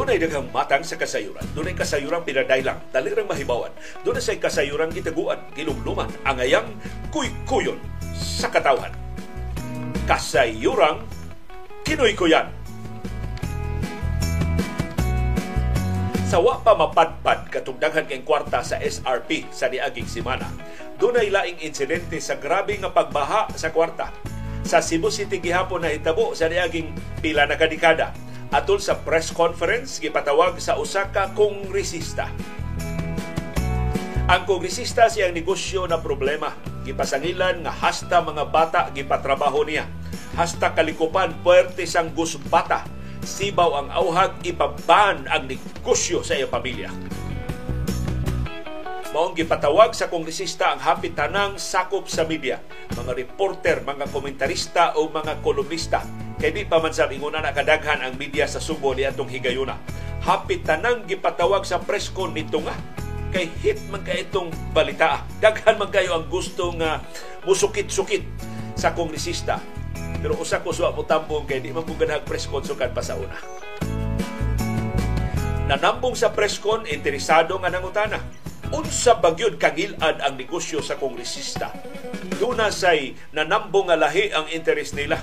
Speaker 1: Dunay daghang matang sa kasayuran. Dunay kasayuran pinadaylang, dalirang mahibawan. Dunay say kasayuran gitaguan, gilumluman, angayang kuy-kuyon sa katawhan. Kasayuran kinoy-kuyan. Sa wa pa mapadpad katungdangan kay kwarta sa SRP sa niaging semana, dunay laing insidente sa grabe nga pagbaha sa kwarta. Sa Cebu City gihapon na itabo sa niaging pila na kadikada atol sa press conference gipatawag sa usa ka kongresista. Ang kongresista siyang negosyo na problema. Gipasangilan nga hasta mga bata gipatrabaho niya. Hasta kalikupan puwerte sang gusbata. Sibaw ang auhag ipaban ang negosyo sa iyang pamilya. Maong gipatawag sa kongresista ang hapit tanang sakop sa media, mga reporter, mga komentarista o mga kolumnista Kay di pa man sa inguna na kadaghan ang media sa Subo ni atong higayuna. Hapit tanang gipatawag sa press con nito nga kay hit man kay itong balita. Daghan man kayo ang gusto nga musukit-sukit sa kongresista. Pero usa ko suwa mo tambong kay di man po ganag press con sukan pa sa una. Nanambong sa press interesado nga nangutana. Unsa bagyod kagilad ang negosyo sa kongresista? Duna say nanambong nga lahi ang interes nila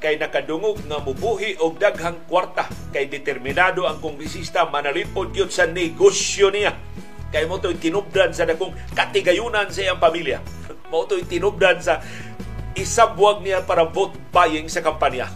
Speaker 1: kay nakadungog nga mubuhi og daghang kwarta. Kay determinado ang kongresista manalipod gyud sa negosyo niya. Kay mo to'y tinubdan sa dakong katigayunan sa iyang pamilya. Mo to'y tinubdan sa isabwag niya para vote buying sa kampanya.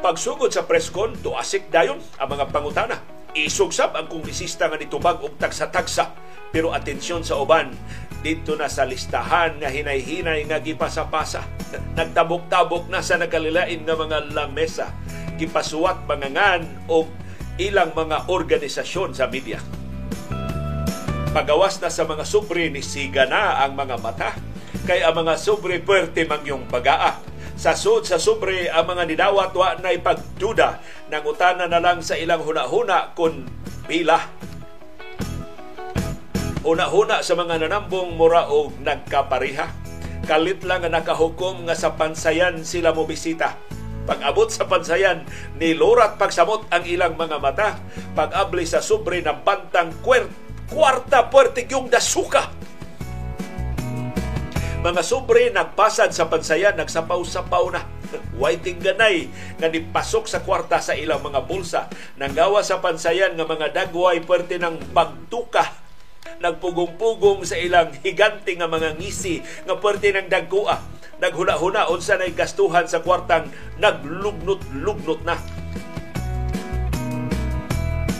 Speaker 1: Pagsugod sa presscon tuasik dayon ang mga pangutana. Isugsab ang kongresista nga nitubag og tagsa-tagsa. Pero atensyon sa uban dito na sa listahan nga hinay-hinay nga gipasa-pasa. Nagtabok-tabok na sa nakalilain nga mga lamesa. Gipasuwat mangangan o ilang mga organisasyon sa media. Pagawas na sa mga sobre ni siga na ang mga mata kay ang mga sobre puwerte mangyong bagaa. Sa sud sa sobre ang mga nidawat wa na ipagduda nang utana na lang sa ilang hunahuna kun pila Una-una sa mga nanambong mura og nagkapariha. Kalit lang nga nakahukom nga sa pansayan sila mo bisita. Pag-abot sa pansayan, nilurat pagsamot ang ilang mga mata. Pag-abli sa sobre na bantang kwert, kwarta puwerte yung dasuka. Mga sobre nagpasad sa pansayan, nagsapaw-sapaw na. Waiting ganay nga nipasok sa kwarta sa ilang mga bulsa. Nanggawa sa pansayan nga mga dagway puwerte ng pagtuka nagpugong-pugong sa ilang higante nga mga ngisi nga puwerte ng dagkua naghuna-huna unsa nay gastuhan sa kwartang naglugnot-lugnot na.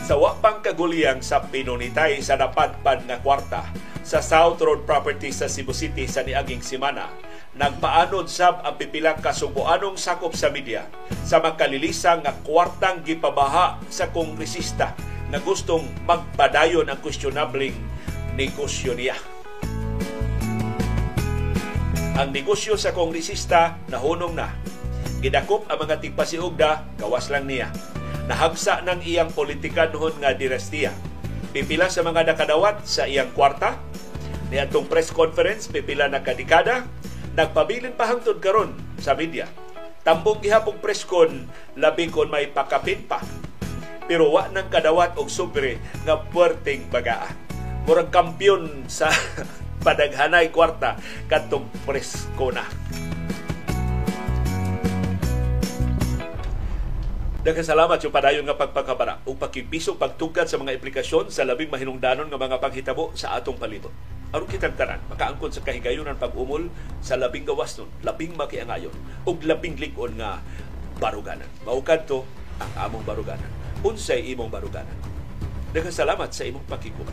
Speaker 1: Sa wapang kaguliyang sa pinunitay sa napadpad nga kwarta sa South Road Property sa Cebu City sa niaging simana nagpaanod sab ang pipilang kasubuanong sakop sa media sa makalilisang nga kwartang gipabaha sa kongresista na gustong magpadayon ang questionabling negosyo niya. Ang negosyo sa kongresista nahunong na. Gidakop ang mga tigpasiugda, gawas lang niya. Nahagsa ng iyang politikan noon nga dinastiya. Pipila sa mga nakadawat sa iyang kwarta, Niadtong press conference pipila na kadikada nagpabilin pa hangtod karon sa media. Tambong gihapong press con labi kon may pakapin pa. Pero wa nang kadawat og sobre nga puwerteng bagaa. Murag kampiyon sa padaghanay kwarta kadtong press na. Daghang salamat yung padayon nga pagpakabara o pakipiso pagtugkad sa mga implikasyon sa labing mahinungdanon nga mga paghitabo sa atong palibot. Aron kitang tanan, makaangkon sa kahigayunan pag-umol sa labing gawas nun, labing makiangayon, ug labing likon nga baruganan. Maukad to ang among baruganan unsay imong baruganan. Daghang salamat sa imong pakikuha.